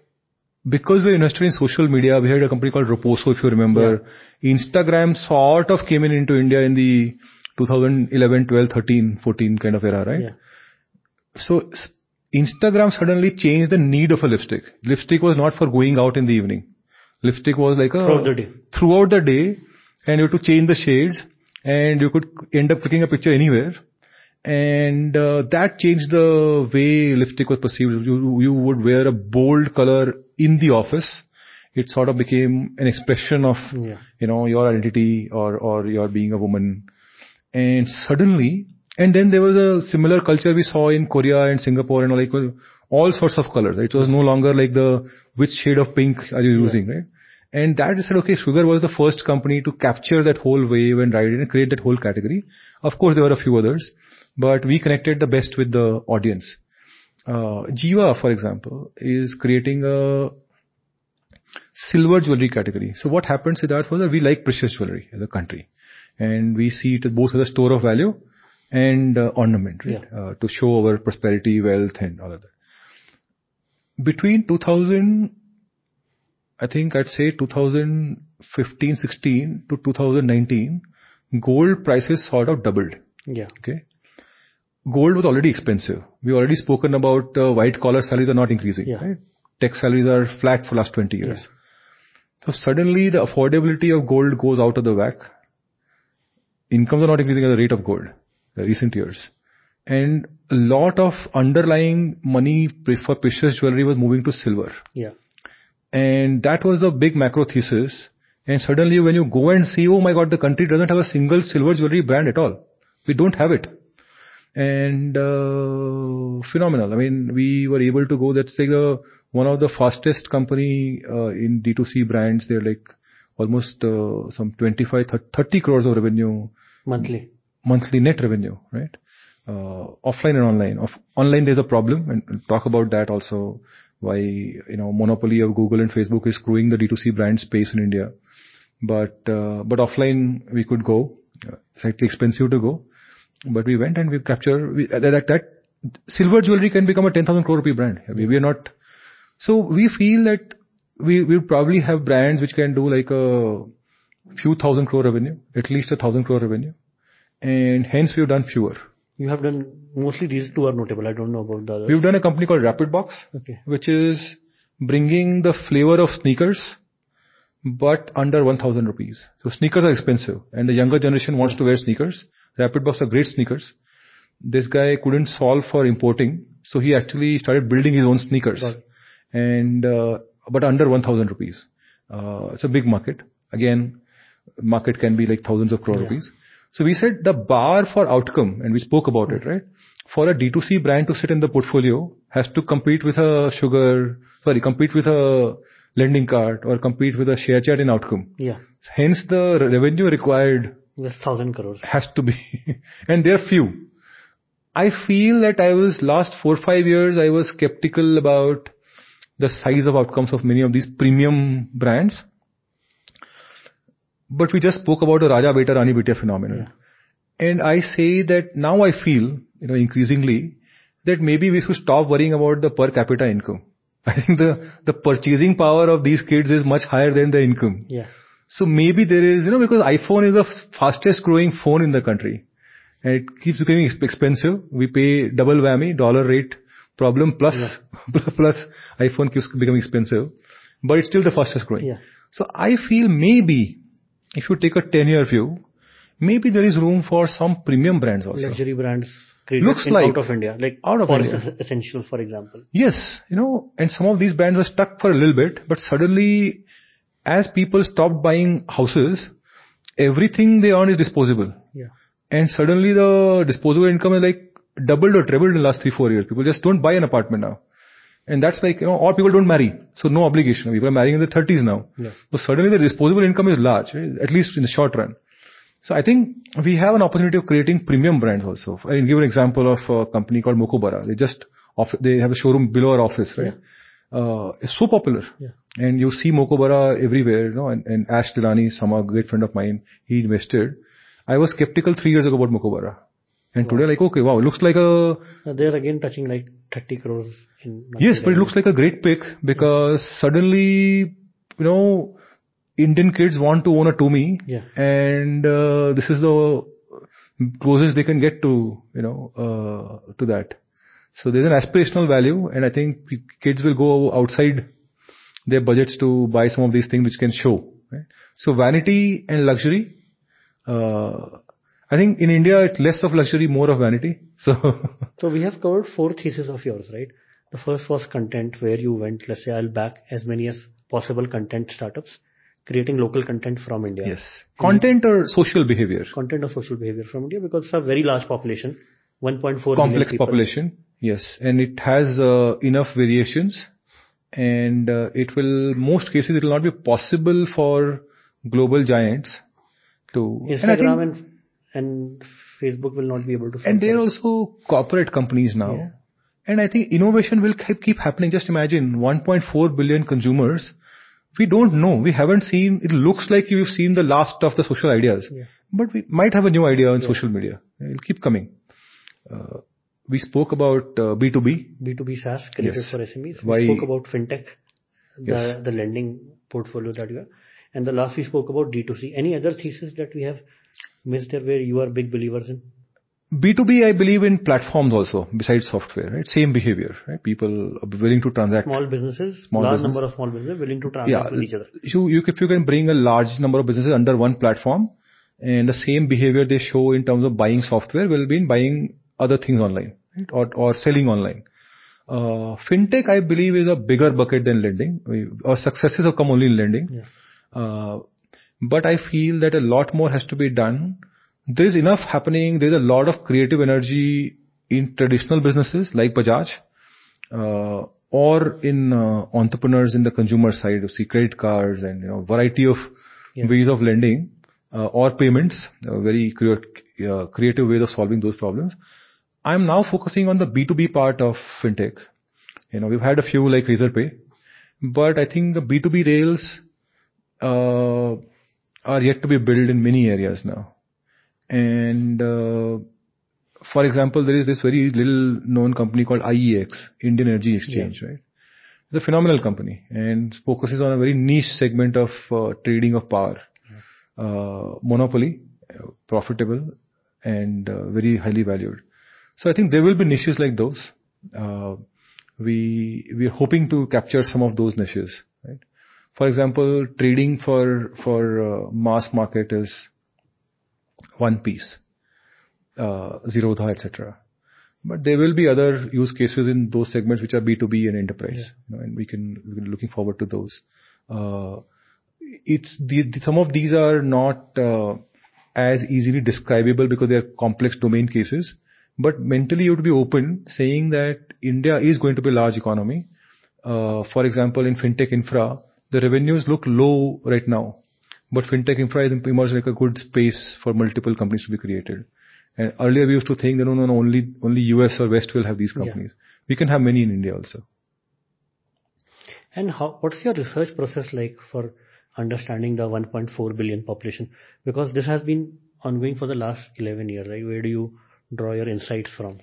because we invested in social media, we had a company called Roposo, if you remember. Instagram sort of came in into India in the 2011, 12, 13, 14 kind of era, right? Yeah. So Instagram suddenly changed the need of a lipstick. Lipstick was not for going out in the evening. Lipstick was like a Throughout the day. throughout the day, and you had to change the shades, and you could end up clicking a picture anywhere. And uh, that changed the way lipstick was perceived. You, you would wear a bold color in the office. It sort of became an expression of, Yeah. you know, your identity or, or your being a woman. And suddenly, and then there was a similar culture we saw in Korea and Singapore and like all sorts of colors. It was no longer like the which shade of pink are you using, right? And that said, okay, Sugar was the first company to capture that whole wave and ride it and create that whole category. Of course, there were a few others, but we connected the best with the audience. Uh, Giva, for example, is creating a silver jewelry category. So what happened, Siddharth, was that we like precious jewelry as a country. And we see it both as a store of value and uh, ornament, right? Uh, to show our prosperity, wealth and all of that. Between 2000, I think I'd say 2015, 16 to 2019, gold prices sort of doubled. Yeah. Okay. Gold was already expensive. We already spoken about uh, white collar salaries are not increasing. Yeah. Right? Tech salaries are flat for last 20 years. So suddenly the affordability of gold goes out of the whack. Incomes are not increasing at the rate of gold in recent years. And a lot of underlying money for precious jewelry was moving to silver. Yeah. And that was the big macro thesis. And suddenly when you go and see, oh my god, the country doesn't have a single silver jewelry brand at all. We don't have it. And uh, phenomenal. I mean, we were able to go. That's like the one of the fastest company uh, in D2C brands. They're like almost uh, some 25, 30 crores of revenue Monthly. monthly net revenue, right? Uh, offline and online. Of online, there's a problem, and we'll talk about that also. Why you know monopoly of Google and Facebook is screwing the D2C brand space in India. But uh, but offline we could go. Slightly expensive to go, but we went and we captured we, that, that that silver jewelry can become a 10,000 crore rupee brand. We, we are not. So we feel that we we probably have brands which can do like a few thousand crore revenue, at least a thousand crore revenue, and hence we've done fewer. You have done mostly these two are notable. I don't know about the others. We've done a company called Rapidbox, Okay. which is bringing the flavor of sneakers, but under 1000 rupees. So sneakers are expensive and the younger generation wants to wear sneakers. Rapidbox are great sneakers. This guy couldn't solve for importing, so he actually started building his own sneakers. Got it. Uh, But under 1000 rupees. Uh, it's a big market. Again, market can be like thousands of crore rupees. So we said the bar for outcome, and we spoke about it, right? For a D2C brand to sit in the portfolio has to compete with a sugar, sorry, compete with a LendingKart or compete with a ShareChat in outcome. Yeah. Hence the revenue required Just thousand crores. has to be, and there are few. I feel that I was last four, five years, I was skeptical about the size of outcomes of many of these premium brands. But we just spoke about the Raja Beta Rani Beta phenomenon. And I say that now I feel, you know, increasingly that maybe we should stop worrying about the per capita income. I think the, the purchasing power of these kids is much higher than the income. Yeah. So maybe there is, you know, because iPhone is the fastest growing phone in the country. And it keeps becoming expensive. We pay double whammy, dollar rate problem plus, plus iPhone keeps becoming expensive. But it's still the fastest growing. Yeah. So I feel maybe if you take a 10 year view, maybe there is room for some premium brands also. Luxury brands Looks like- out of India, like out of India. Essentials, for example. Yes, you know, and some of these brands were stuck for a little bit, but suddenly, as people stopped buying houses, everything they earn is disposable. Yeah. And suddenly the disposable income is like doubled or trebled in the last three, four years. People just don't buy an apartment now. And that's like, you know, or people don't marry. So no obligation. People are marrying in their 30s now. Yeah. So suddenly the disposable income is large, right? at least in the short run. So I think we have an opportunity of creating premium brands also. I'll give an example of a company called Mokobara. They just, they have a showroom below our office, right? Uh, it's so popular. Yeah. And you see Mokobara everywhere, you know, and, and Ash Lilani, some a great friend of mine, he invested. I was skeptical three years ago about Mokobara. And today like, okay, wow, it looks like a, they're again touching like 30 crores in. Yes, but it looks like a great pick because suddenly, you know, Indian kids want to own a Tumi, Yeah. and uh, this is the closest they can get to, you know, uh, to that. So there's an aspirational value, and I think kids will go outside their budgets to buy some of these things which can show. Right? So vanity and luxury. Uh, I think in India it's less of luxury, more of vanity. So So we have covered four theses of yours, right? The first was content, where you went, let's say, I'll back as many as possible content startups, creating local content from India. yes, content or social behavior. Content or social behavior from India because it's a very large population, 1.4 billion complex population yes and it has uh, enough variations and uh, it will most cases it will not be possible for global giants to and I think- Instagram and, and Facebook will not be able to. and solve they're also corporate companies now Yeah. and i think innovation will keep, keep happening just imagine 1.4 billion consumers we don't know we haven't seen it looks like we've seen the last of the social ideas Yeah. but we might have a new idea on social media it'll keep coming uh, we spoke about uh, b2b B2B SaaS created Yes. for SMEs. We Why- spoke about fintech, the, Yes. the lending portfolio that you have. And the last we spoke about D2C. Any other thesis that we have missed there where you are big believers in? B2B, I believe in platforms also, besides software, right? Same behavior, right? People are willing to transact. Small businesses, Small large business. number of small businesses willing to yeah, transact with each other. you, you, if you can bring a large number of businesses under one platform, and the same behavior they show in terms of buying software will be in buying other things online, right? Or, or selling online. Uh, fintech, I believe, is a bigger bucket than lending. We, our successes have come only in lending. Yeah. Uh, but I feel that a lot more has to be done. There is enough happening. There's a lot of creative energy in traditional businesses like Bajaj, uh, or in uh, entrepreneurs in the consumer side of see credit cards and you know variety of ways of lending uh, or payments, very crea- uh, creative ways of solving those problems. I'm now focusing on the B2B part of fintech. You know, we've had a few like Razorpay, but I think the B2B rails uh, are yet to be built in many areas now. And uh, for example, there is this very little known company called IEX, Indian Energy Exchange, right? It's a phenomenal company and focuses on a very niche segment of uh, trading of power. Uh, monopoly, profitable and uh, very highly valued. So I think there will be niches like those. Uh, we we are hoping to capture some of those niches. For example, trading for for uh, mass market is one piece, uh, Zerodha, etc. But there will be other use cases in those segments which are B2B and enterprise, you know, and we can we're looking forward to those. Uh, it's the, the- some of these are not uh, as easily describable because they are complex domain cases. But mentally, you would be open saying that India is going to be a large economy. Uh, for example, in fintech infra, the revenues look low right now, but fintech infra is emerged like a good space for multiple companies to be created. And earlier we used to think that no, no, no, only only US or West will have these Yeah. companies. We can have many in India also. And how, what's your research process like for understanding the 1.4 billion population? Because this has been ongoing for the last 11 years, right? Where do you draw your insights from?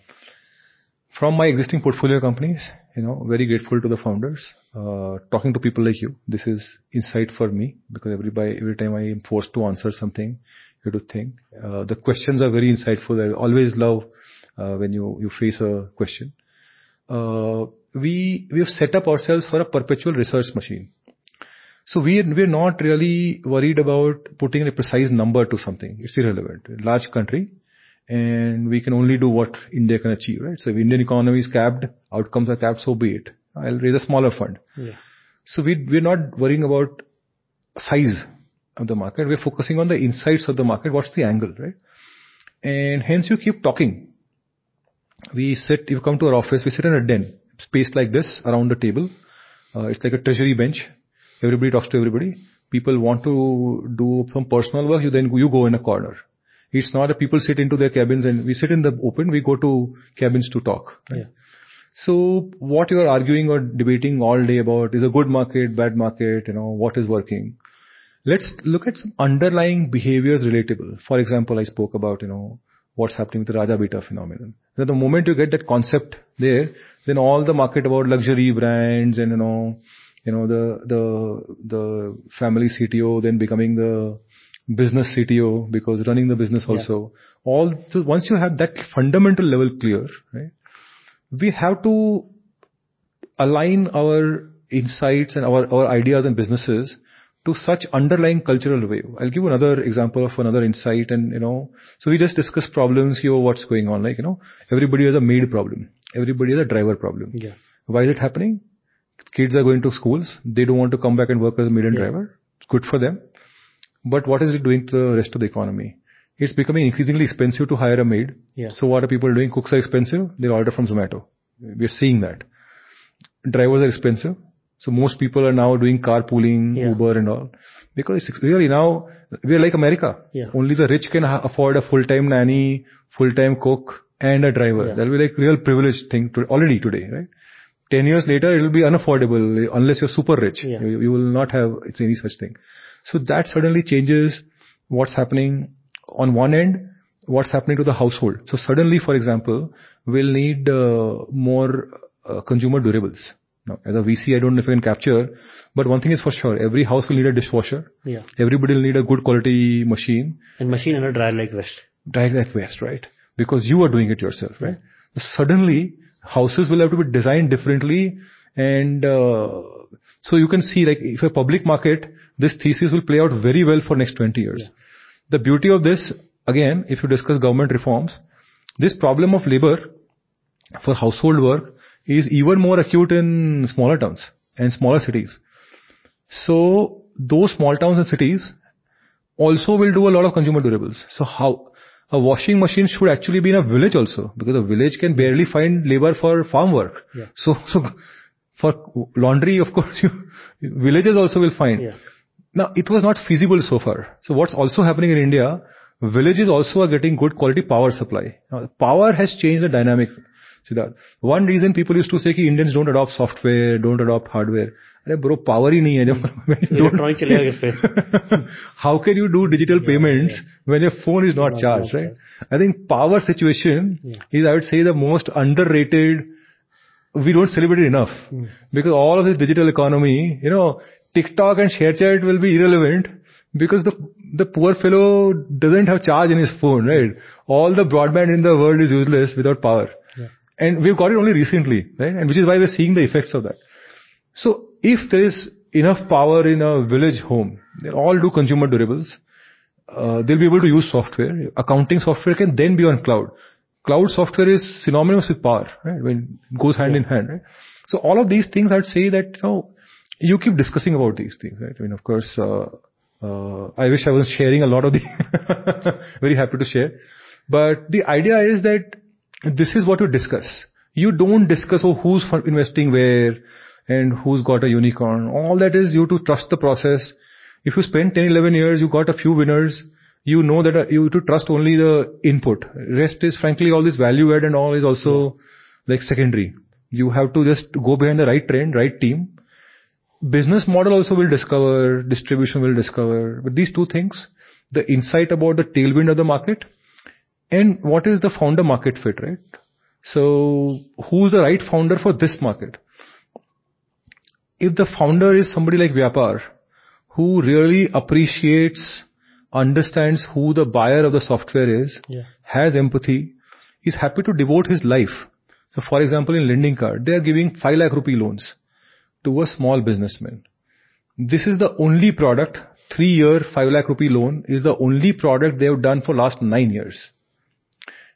From my existing portfolio companies, you know, very grateful to the founders. Uh, talking to people like you, this is insight for me because every every time I am forced to answer something, you have to think. Uh, the questions are very insightful. I always love uh, when you you face a question. Uh, we we have set up ourselves for a perpetual research machine. So we we're not really worried about putting a precise number to something. It's irrelevant. Large country, and we can only do what India can achieve, right? So if Indian economy is capped, outcomes are capped, so be it. I'll raise a smaller fund. Yeah. So we, we're not worrying about size of the market. We're focusing on the insights of the market. What's the angle, right? And hence you keep talking. We sit, you come to our office, we sit in a den, space like this around the table. Uh, it's like a treasury bench. Everybody talks to everybody. People want to do some personal work, you then you go in a corner. It's not that people sit into their cabins and we sit in the open, we go to cabins to talk. Right? Yeah. So what you are arguing or debating all day about is a good market, bad market, you know, what is working. Let's look at some underlying behaviors relatable. For example, I spoke about, you know, what's happening with the Raja Beta phenomenon. That the moment you get that concept there, then all the market about luxury brands and, you know, you know, the, the, the family CTO then becoming the business CTO because running the business also. Yeah. All so once you have that fundamental level clear, right? We have to align our insights and our, our ideas and businesses to such underlying cultural wave. I'll give you another example of another insight and, you know, so we just discuss problems here, what's going on. Like, you know, everybody has a maid problem. Everybody has a driver problem. Yeah. Why is it happening? Kids are going to schools. They don't want to come back and work as a maid and yeah. driver. It's good for them. But what is it doing to the rest of the economy? It's becoming increasingly expensive to hire a maid. Yeah. So what are people doing? Cooks are expensive. They order from Zomato. We're seeing that. Drivers are expensive. So most people are now doing carpooling, Yeah. Uber and all. Because it's really now, we're like America. Yeah. Only the rich can ha- afford a full-time nanny, full-time cook and a driver. Yeah. That'll be like real privileged thing to, already today, right? 10 years later, it'll be unaffordable unless you're super rich. Yeah. You, you will not have any such thing. So that suddenly changes what's happening on one end, what's happening to the household. So suddenly, for example, we'll need uh, more uh, consumer durables. Now, as a VC, I don't know if I can capture, but one thing is for sure, every house will need a dishwasher. Yeah. Everybody will need a good quality machine. And machine and a dryer like West. Drag like waste, right? Because you are doing it yourself, right? Suddenly, houses will have to be designed differently and uh, you can see like if a public market, this thesis will play out very well for next 20 years. Yeah. The beauty of this, again, if you discuss government reforms, this problem of labor for household work is even more acute in smaller towns and smaller cities. So those small towns and cities also will do a lot of consumer durables. So how a washing machine should actually be in a village also because a village can barely find labor for farm work. Yeah. So so for laundry, of course, you, villages also will find. Yeah. Now, it was not feasible so far. So what's also happening in India, villages also are getting good quality power supply. Now, power has changed the dynamic. Siddharth. One reason people used to say कि Indians don't adopt software, don't adopt hardware. अरे bro, power ही नहीं है जब Electronic चलेगा किस पे? How can you do digital payments when your phone is not Not charged, charged, right? I think power situation Yeah. is, I would say, the most underrated. we don't celebrate it enough because all of this digital economy, you know, TikTok and ShareChat will be irrelevant because the the poor fellow doesn't have charge in his phone, right? All the broadband in the world is useless without power. Yeah. And we've got it only recently, right? And which is why we're seeing the effects of that. So if there is enough power in a village home, they all do consumer durables. Uh, they'll be able to use software. Accounting software can then be on cloud. Cloud software is synonymous with power, right? When it goes hand in hand, right? So all of these things, I'd say that, you know, you keep discussing about these things, right? I mean, of course, uh, uh, I wish I was sharing a lot of the, very happy to share. But the idea is that this is what you discuss. You don't discuss, oh, who's investing where and who's got a unicorn. All that is you to trust the process. If you spend 10, 11 years, you got a few winners, you know that uh, you to trust only the input. Rest is frankly all this value add and all is also like secondary. You have to just go behind the right trend, right team. Business model also will discover, distribution will discover. But these two things, the insight about the tailwind of the market and what is the founder market fit, right? So who's the right founder for this market? If the founder is somebody like Vyapar, who really appreciates, understands who the buyer of the software is, Yeah. has empathy, is happy to devote his life. So for example, in LendingKart, they are giving 5 lakh rupee loans to a small businessman. This is the only product, 3 year 5 lakh rupee loan is the only product they have done for last 9 years.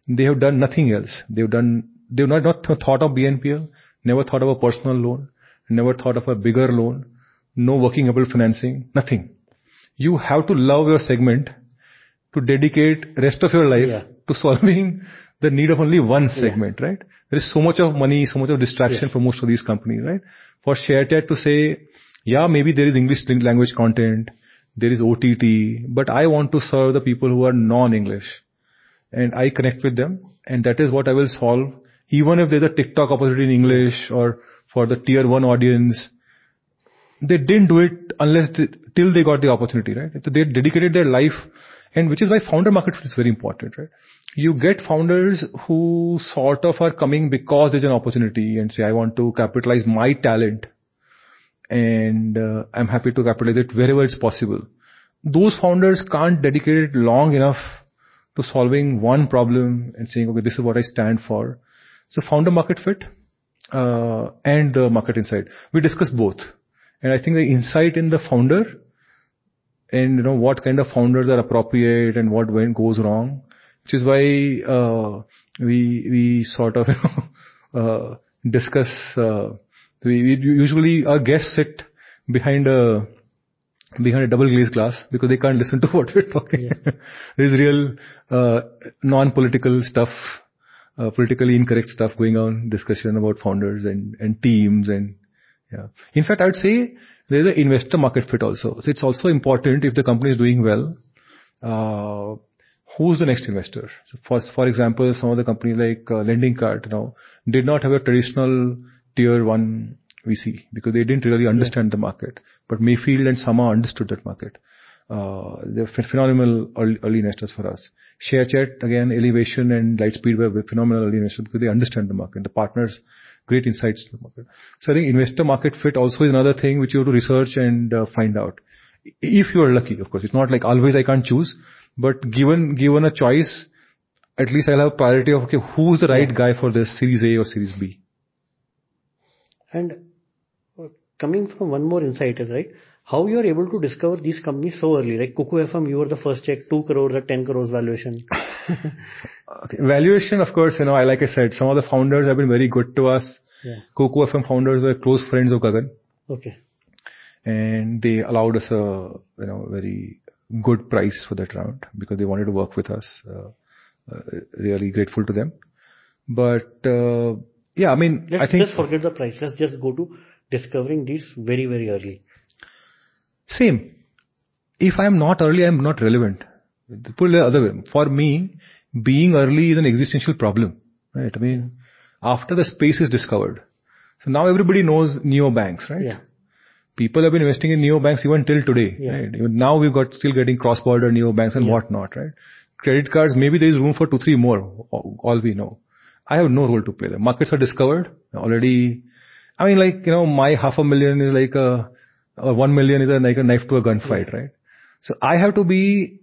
They have done nothing else. They've done, they've not, not thought of BNPL, never thought of a personal loan, never thought of a bigger loan, no working capital financing, nothing. You have to love your segment to dedicate rest of your life Yeah. to solving the need of only one segment, right? There is so much of money, so much of distraction Yes. for most of these companies, right? For ShareChat to say, yeah, maybe there is English language content, there is OTT, but I want to serve the people who are non-English and I connect with them and that is what I will solve. Even if there's a TikTok opportunity in English or for the tier one audience, they didn't do it unless they, till they got the opportunity, right? So they dedicated their life and which is why founder market fit is very important, right? You get founders who sort of are coming because there's an opportunity and say, I want to capitalize my talent and uh, I'm happy to capitalize it wherever it's possible. Those founders can't dedicate it long enough to solving one problem and saying, okay, this is what I stand for. So founder market fit, uh, and the market insight. We discuss both. And I think the insight in the founder and, you know, what kind of founders are appropriate and what when goes wrong, which is why, uh, we, we sort of, you know, uh, discuss, uh, we, we usually our guests sit behind a, behind a double glazed glass because they can't listen to what we're talking. There's real, uh, non-political stuff, uh, politically incorrect stuff going on, discussion about founders and, and teams and, yeah. In fact, I would say there's an investor market fit also. So it's also important if the company is doing well, uh, who's the next investor? So for, for example, some of the companies like uh, LendingKart, you know, did not have a traditional tier one VC because they didn't really understand the market. But Mayfield and Saama understood that market. Uh, they're phenomenal early, early investors for us. ShareChat, again, Elevation and Lightspeed were phenomenal early investors because they understand the market. The partners, great insights to the market. So I think investor market fit also is another thing which you have to research and uh, find out. If you are lucky, of course. It's not like always I can't choose, but given, given a choice, at least I'll have priority of, okay, who's the right guy for this Series A or Series B? And uh, coming from one more insight is right, how you are able to discover these companies so early? Like Kuku FM, you were the first check, 2 crores or 10 crores valuation. Okay. Valuation, of course, you know, I, like I said, some of the founders have been very good to us. Yeah. Kuku FM founders were close friends of Gagan Okay. and they allowed us a, you know, very good price for that round because they wanted to work with us. Uh, uh, really grateful to them. But, uh, yeah, I mean, Let's I think just forget the price. Let's just go to discovering these very, very early. Same. If I am not early, I am not relevant. Put it the other way. For me, being early is an existential problem, right? I mean, after the space is discovered. So now everybody knows neobanks, right? Yeah. People have been investing in neobanks even till today, Yeah. right? Even now we've got still getting cross-border neobanks and Yeah. whatnot, right? Credit cards, maybe there is room for two, three more, all we know. I have no role to play there. Markets are discovered already. I mean, like, you know, my half a million is like a, or one million is a, like a knife to a gunfight, right? So I have to be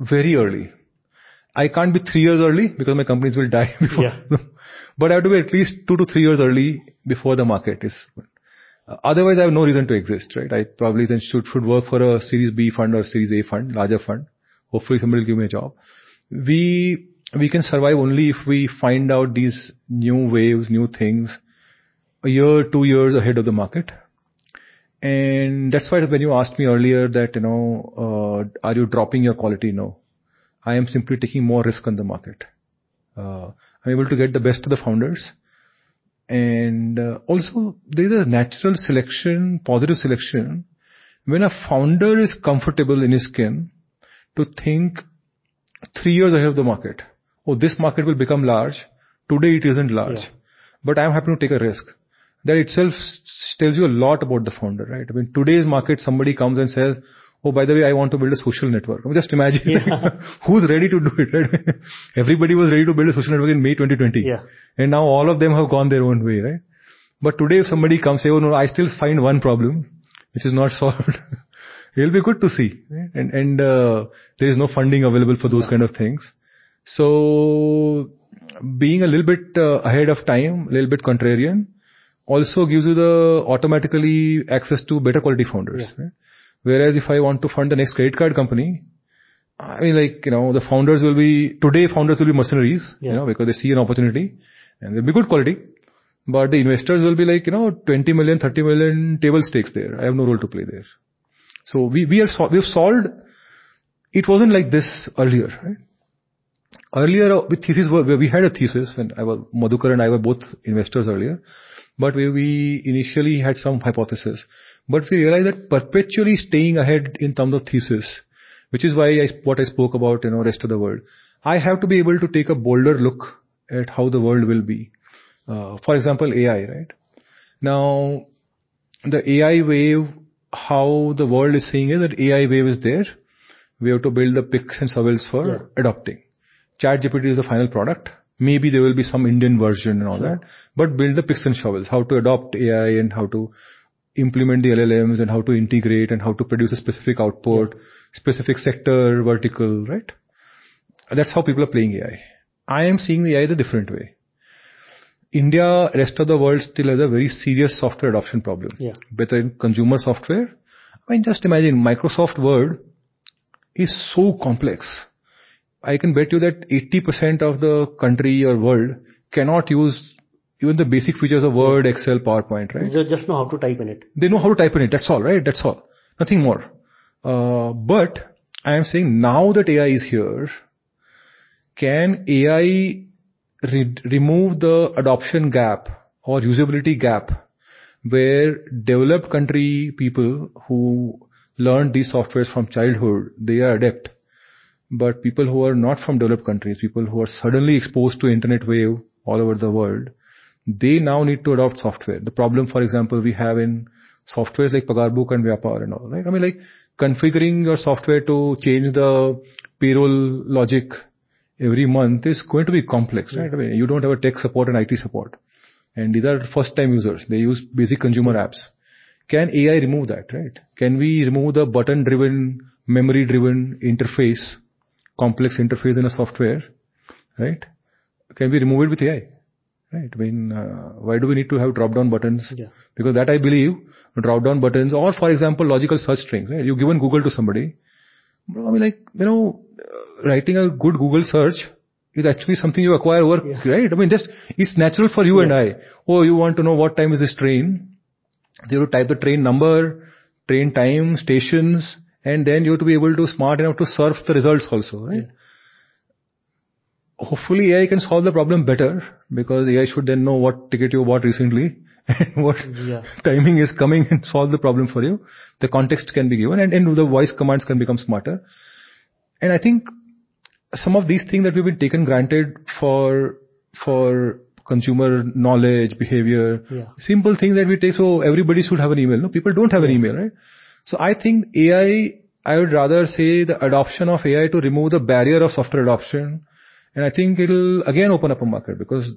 very early. I can't be three years early because my companies will die before. Yeah. but I have to be at least two to three years early before the market is. Otherwise, I have no reason to exist, right? I probably then should should work for a Series B fund or Series A fund, larger fund. Hopefully, somebody will give me a job. We we can survive only if we find out these new waves, new things, a year, two years ahead of the market. And that's why when you asked me earlier that, you know, uh, are you dropping your quality? No. I am simply taking more risk on the market. Uh, I'm able to get the best of the founders. And uh, also there is a natural selection, positive selection. When a founder is comfortable in his skin to think three years ahead of the market. Oh, this market will become large. Today it isn't large, Yeah. but I'm happy to take a risk. That itself tells you a lot about the founder, right? I mean, today's market, somebody comes and says, oh, by the way, I want to build a social network. I mean, just imagine yeah. who's ready to do it. Right? Everybody was ready to build a social network in May 2020. Yeah. And now all of them have gone their own way, right? But today if somebody comes say, oh no, I still find one problem which is not solved. It'll be good to see. Right? And, and, uh, there is no funding available for those yeah. kind of things. So being a little bit uh, ahead of time, a little bit contrarian, also gives you the automatically access to better quality founders. Yeah. Right? Whereas if I want to fund the next credit card company, I mean, like, you know, the founders will be, today founders will be mercenaries, yeah. you know, because they see an opportunity and they'll be good quality. But the investors will be like, you know, 20 million, 30 million table stakes there. I have no role to play there. So we, we have, we have solved, it wasn't like this earlier, right? Earlier uh, with thesis, we had a thesis when I was, Madhukar and I were both investors earlier, but we, we initially had some hypothesis. But we realized that perpetually staying ahead in terms of thesis, which is why I, what I spoke about, you know, rest of the world. I have to be able to take a bolder look at how the world will be. Uh, for example, AI, right? Now, the AI wave, how the world is seeing is that AI wave is there. We have to build the picks and shovels for yeah. adopting. ChatGPT is the final product. Maybe there will be some Indian version and all sure. that, but build the picks and shovels, how to adopt AI and how to implement the LLMs and how to integrate and how to produce a specific output, yeah. specific sector, vertical, right? That's how people are playing AI. I am seeing the AI the different way. India, rest of the world still has a very serious software adoption problem. Yeah. Better in consumer software. I mean, just imagine Microsoft Word is so complex. I can bet you that 80% of the country or world cannot use even the basic features of Word, Excel, PowerPoint, right? They just know how to type in it. They know how to type in it. That's all, right? That's all. Nothing more. Uh, but I am saying now that AI is here, can AI re- remove the adoption gap or usability gap where developed country people who learned these softwares from childhood, they are adept. But people who are not from developed countries, people who are suddenly exposed to internet wave all over the world, they now need to adopt software. The problem, for example, we have in softwares like Pagarbook and Vyapar and all, right? I mean, like configuring your software to change the payroll logic every month is going to be complex, right? I mean, you don't have a tech support and IT support. And these are first time users. They use basic consumer apps. Can AI remove that, right? Can we remove the button driven, memory driven interface, complex interface in a software, right? Can we remove it with AI? Right. I mean, uh, why do we need to have drop-down buttons? Yeah. Because that I believe, drop-down buttons or for example, logical search strings, right? You've given Google to somebody. I mean like, you know, uh, writing a good Google search is actually something you acquire over, yeah. right? I mean, just, it's natural for you yeah. and I. Oh, you want to know what time is this train? You have to type the train number, train time, stations, and then you have to be able to smart enough to surf the results also, right? Yeah hopefully AI can solve the problem better because AI should then know what ticket you bought recently and what yeah. timing is coming and solve the problem for you. The context can be given and, and the voice commands can become smarter. And I think some of these things that we've been taken granted for, for consumer knowledge, behavior, yeah. simple things that we take. So everybody should have an email. No, people don't have an email, right? So I think AI, I would rather say the adoption of AI to remove the barrier of software adoption and I think it'll again open up a market because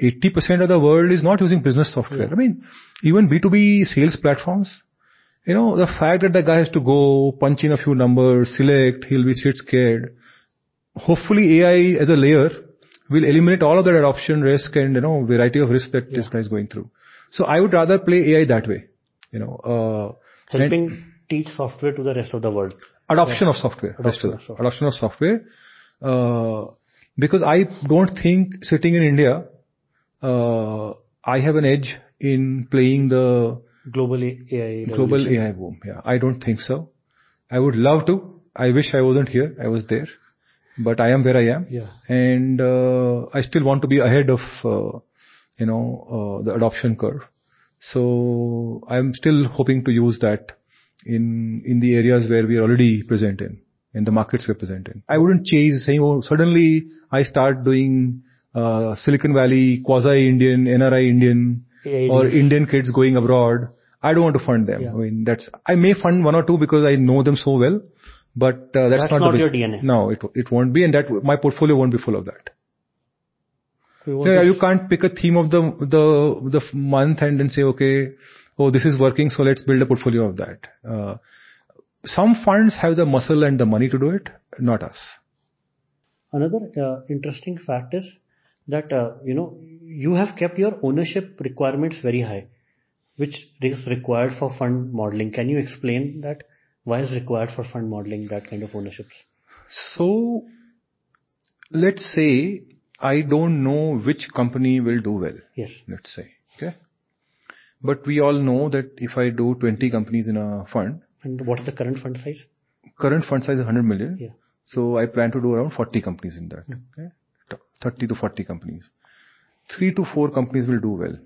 80% of the world is not using business software. Yeah. I mean, even B2B sales platforms, you know, the fact that the guy has to go punch in a few numbers, select, he'll be shit scared. Hopefully AI as a layer will eliminate all of that adoption risk and, you know, variety of risk that yeah. this guy is going through. So I would rather play AI that way, you know, uh, helping teach software to the rest of the world. Adoption yeah. of software. Adoption of software. Adoption of software. Uh, because I don't think sitting in India, uh, I have an edge in playing the global AI global AI boom. Yeah, I don't think so. I would love to. I wish I wasn't here. I was there, but I am where I am. Yeah. And uh, I still want to be ahead of uh, you know uh, the adoption curve. So I'm still hoping to use that in in the areas where we are already present in in the markets we're present in. I wouldn't chase saying, oh, suddenly I start doing uh, Silicon Valley, quasi-Indian, NRI Indian, or Indian kids going abroad. I don't want to fund them. Yeah. I mean, that's, I may fund one or two because I know them so well, but uh, that's, That's not, not the your DNA. No, it, it won't be and that, my portfolio won't be full of that. Want Yeah, you can't pick a theme of the, the, the month and then say, okay, oh, this is working, so let's build a portfolio of that. Uh, some funds have the muscle and the money to do it, not us. Another uh, interesting fact is that uh, you know you have kept your ownership requirements very high, which is required for fund modeling. Can you explain that? Why is required for fund modeling that kind of ownerships? So, let's say I don't know which company will do well, Yes. let's say, okay? But we all know that if I do 20 companies in a fund, And what's the current fund size? current fund size is 100 million. Yeah. So I plan to do around 40 companies in that. Hmm. Okay? 30 to 40 companies. Three to four companies will do well.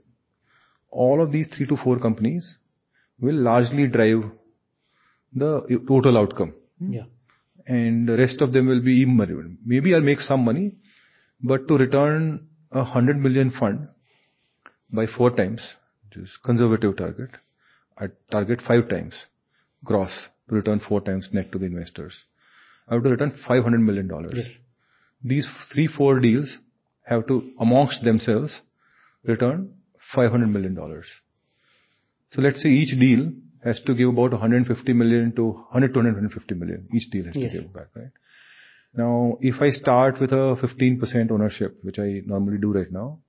All of these three to four companies will largely drive the total outcome. Yeah. And the rest of them will be immaterial. Maybe I'll make some money, but to return a 100 million fund by four times, which is conservative target, I target five times gross to return four times net to the investors. I have to return 500 million dollars. Yes. These three, four deals have to, amongst themselves, return 500 million dollars. So let's say each deal has to give about 150 million to 100 to 150 million. Each deal has Yes. to give back, right? Now, if I start with a 15% ownership, which I normally do right now,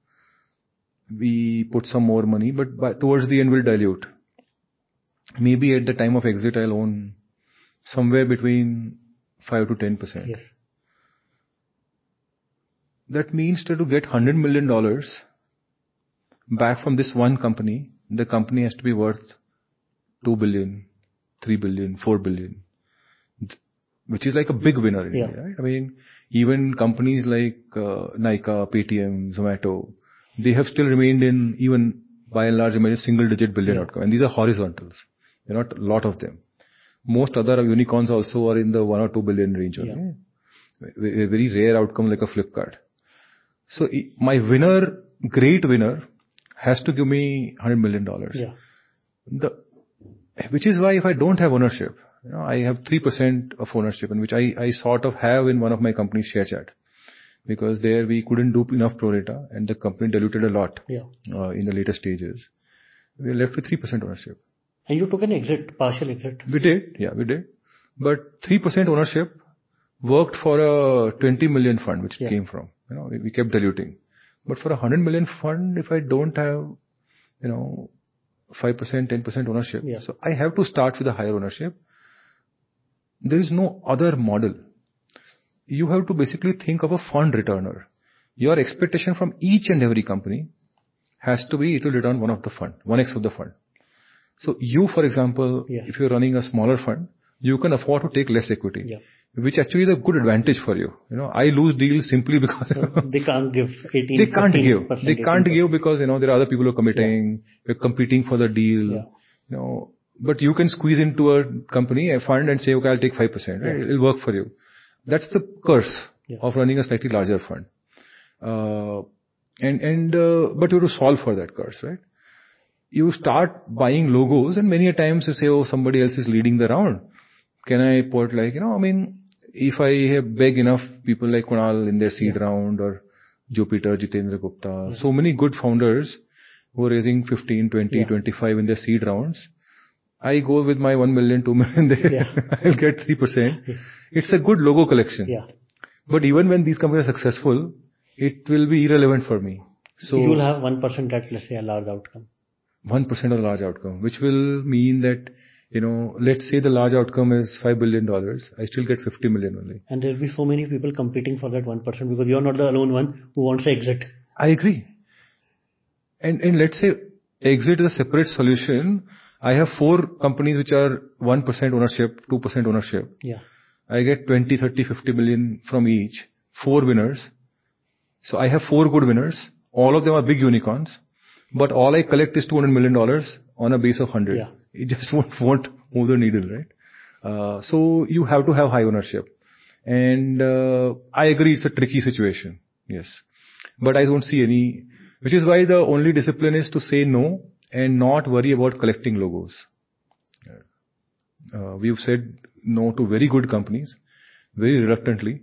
we put some more money, but by, towards the end we'll dilute. Maybe at the time of exit I'll own somewhere between 5 to 10%. Yes. That means that to get 100 million dollars back from this one company, the company has to be worth 2 billion, 3 billion, 4 billion, which is like a big winner in Yeah. India, right? I mean, even companies like uh, Nykaa, Paytm, Zomato, they have still remained in even by and large, I mean, single digit billion Yeah. outcome. And these are horizontals. There are not a lot of them. Most other unicorns also are in the 1 or 2 billion range only. Yeah. A very rare outcome like a Flipkart. So my winner, great winner, has to give me $100 million. Yeah. The, which is why if I don't have ownership, you know, I have 3% of ownership and which I, I sort of have in one of my companies ShareChat. Because there we couldn't do enough pro rata and the company diluted a lot Yeah. uh, in the later stages. We are left with 3% ownership. And you took an exit, partial exit. We did, yeah, we did. But 3% ownership worked for a 20 million fund, which it came from. You know, we, we kept diluting. But for a 100 million fund, if I don't have, you know, 5%, 10% ownership, Yeah. so I have to start with a higher ownership. There is no other model. You have to basically think of a fund returner. Your expectation from each and every company has to be it will return one of the fund, one X of the fund. So you, for example, Yeah. if you're running a smaller fund, you can afford to take less equity, Yeah. which actually is a good advantage for you. You know, I lose deals simply because They can't give 18 they can't give. They can't 18%. give because, you know, there are other people who are committing, you're competing for the deal, Yeah. you know, but you can squeeze into a company, a fund and say, okay, I'll take 5%, right? Yeah. It'll work for you. That's the curse Yeah. of running a slightly larger fund. Uh, and, and, uh, but you have to solve for that curse, right? You start buying logos and many a times you say, oh, somebody else is leading the round. Can I put like, you know, I mean, if I have beg enough people like Kunal in their seed round or Jupiter, Jitendra Gupta, so many good founders who are raising 15, 20, Yeah. 25 in their seed rounds. I go with my 1 million, 2 million there. Yeah. I'll get 3%. It's a good logo collection. Yeah. But even when these companies are successful, it will be irrelevant for me. So you will have 1% at, let's say, a large outcome. 1% of a large outcome, which will mean that, you know, let's say the large outcome is $5 billion, I still get 50 million only. And there'll be so many people competing for that 1% because you're not the alone one who wants to exit. I agree. And, and let's say exit is a separate solution. I have four companies which are 1% ownership, 2% ownership. Yeah. I get 20, 30, 50 million from each. Four winners. So I have four good winners. All of them are big unicorns. But all I collect is $200 million on a base of 100. Yeah. It just won't, won't move the needle, right? Uh, so you have to have high ownership. And, uh, I agree it's a tricky situation. Yes. But I don't see any, which is why the only discipline is to say no and not worry about collecting logos. Uh, we've said no to very good companies, very reluctantly.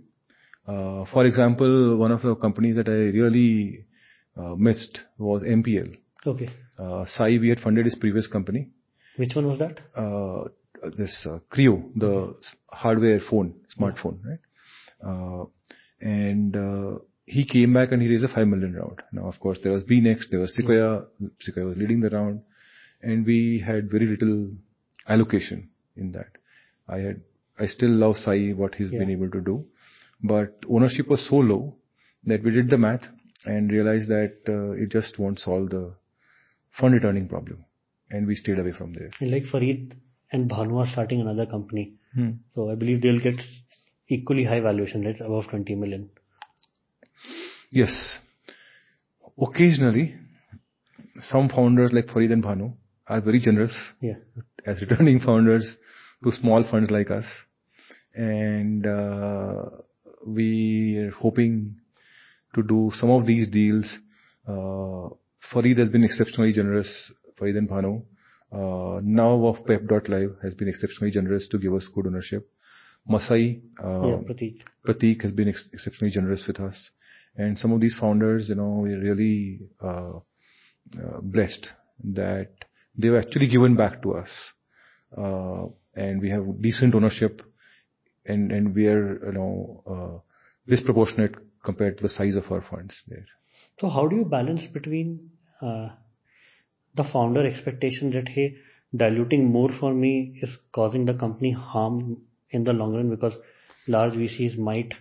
Uh, for example, one of the companies that I really uh, missed was MPL. Okay. Uh, Sai, we had funded his previous company. Which one was that? Uh, this uh, Kryo, the hardware phone, smartphone, right? Uh, and uh, he came back and he raised a 5 million round. Now, of course, there was Beenext, there was Sequoia, Sequoia was leading the round, and we had very little allocation in that. I had, I still love Sai, what he's been able to do, but ownership was so low that we did the math and realized that uh, it just won't solve the fund returning problem. And we stayed away from there. And like Farid and Bhanu are starting another company. Hmm. So I believe they'll get equally high valuation, that's above 20 million. Yes. Occasionally, some founders like Farid and Bhanu are very generous Yeah. as returning founders to small funds like us. And uh, we are hoping to do some of these deals. Uh, Farid has been exceptionally generous, Farid and Bhanu. Uh, now of Pep.live has been exceptionally generous to give us good ownership. Masai, uh, yeah, Prateek. Pratik has been ex- exceptionally generous with us. And some of these founders, you know, we're really uh, uh, blessed that they've actually given back to us. Uh, and we have decent ownership and, and we are, you know, uh, disproportionate compared to the size of our funds there. So how do you balance between uh, the founder expectation that hey, diluting more for me is causing the company harm in the long run because large VCs might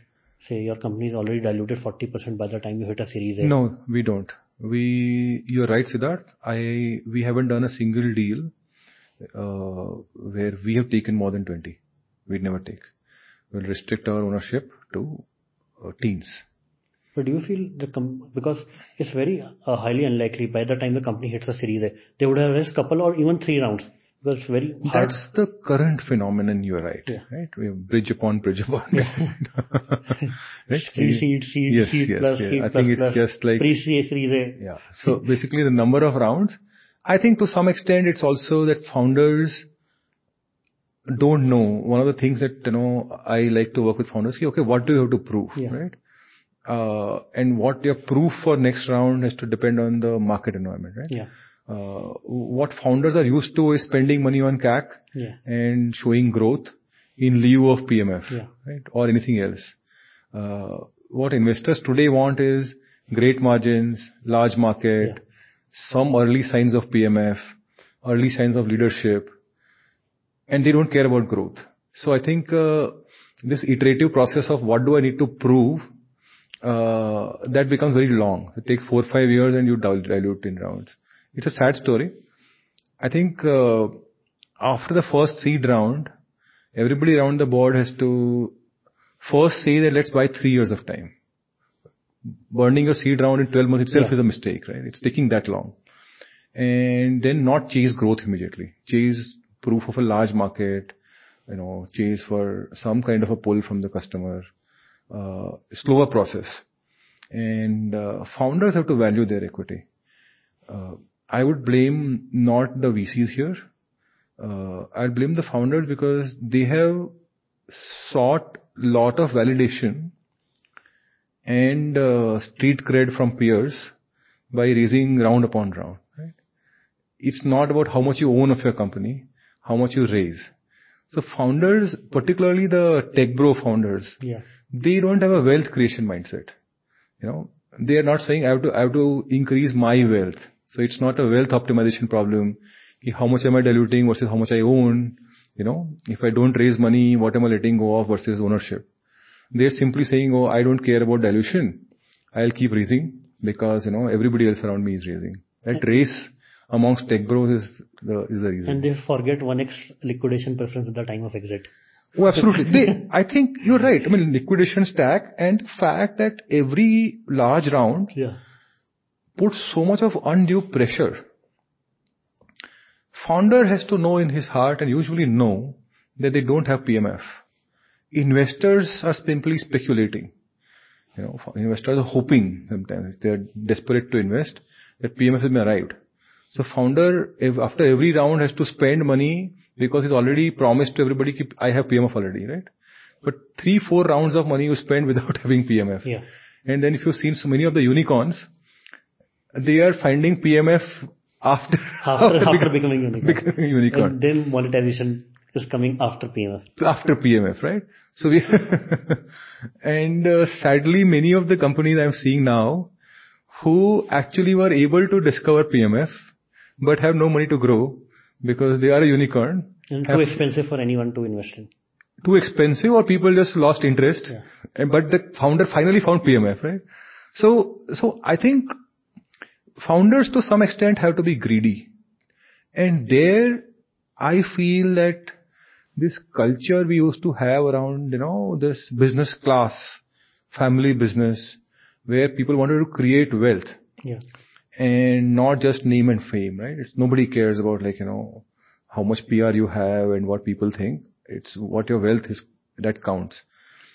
say your company is already diluted 40% by the time you hit a series A. No, we don't. We, you're right, Siddharth. I, we haven't done a single deal, uh, where we have taken more than 20. We'd never take. We'll restrict our ownership to uh, teens. But do you feel the com- because it's very uh, highly unlikely by the time the company hits a series A, they would have raised couple or even three rounds it's very hard. That's the current phenomenon, you're right. Yeah. Right? We have bridge upon bridge upon. right? Three seed, seed, Yes, seed yes, plus, yes. seed I plus think it's plus, just like- pre-series A. Yeah. So basically the number of rounds, I think to some extent it's also that founders don't know. One of the things that, you know, I like to work with founders, okay, what do you have to prove, Yeah. right? Uh, and what your proof for next round has to depend on the market environment, right? Yeah, what founders are used to is spending money on CAC yeah, and showing growth in lieu of PMF, Yeah. right? Or anything else. Uh, what investors today want is great margins, large market, Yeah. some early signs of PMF, early signs of leadership, and they don't care about growth. So I think uh, this iterative process of what do I need to prove, uh, that becomes very long. It takes four or five years and you dil- dilute in rounds. It's a sad story. I think uh, after the first seed round, everybody around the board has to first say that let's buy three years of time. Burning a seed round in 12 months itself Yeah. is a mistake, right? It's taking that long. And then not chase growth immediately. Chase proof of a large market, you know, chase for some kind of a pull from the customer. Uh, slower process. And uh, founders have to value their equity. Uh, I would blame not the VCs here. Uh, I'd blame the founders because they have sought lot of validation and uh, street cred from peers by raising round upon round. Right? It's not about how much you own of your company, how much you raise. So founders, particularly the tech bro founders, yeah, they don't have a wealth creation mindset. You know, they are not saying I have to, I have to increase my wealth. So it's not a wealth optimization problem. How much am I diluting versus how much I own? You know, if I don't raise money, what am I letting go of versus ownership? They're simply saying, oh, I don't care about dilution. I'll keep raising because, you know, everybody else around me is raising. That race amongst tech bros is the, is the reason. and they forget 1x liquidation preference at the time of exit. Oh, absolutely. They, I think you're right. I mean, liquidation stack and fact that every large round Yeah, puts so much of undue pressure. Founder has to know in his heart and usually know that they don't have PMF. Investors are simply speculating. You know, investors are hoping sometimes they're desperate to invest that PMF has been arrived. So founder, if after every round has to spend money because he's already promised to everybody, keep, I have PMF already, right? But three, four rounds of money you spend without having PMF. Yeah. And then if you've seen so many of the unicorns, they are finding PMF after, After, after becoming unicorn. becoming unicorn. And then monetization is coming after PMF. after PMF, right? So we, and uh, sadly, many of the companies I'm seeing now, who actually were able to discover PMF, but have no money to grow because they are a unicorn, And too expensive for anyone to invest in. too expensive, or people just lost interest. Yeah. But the founder finally found PMF, right? So, so I think founders to some extent have to be greedy, and there I feel that this culture we used to have around, you know, this business class, family business, where people wanted to create wealth Yeah. and not just name and fame, right? It's nobody cares about like, you know, how much PR you have and what people think. It's what your wealth is that counts.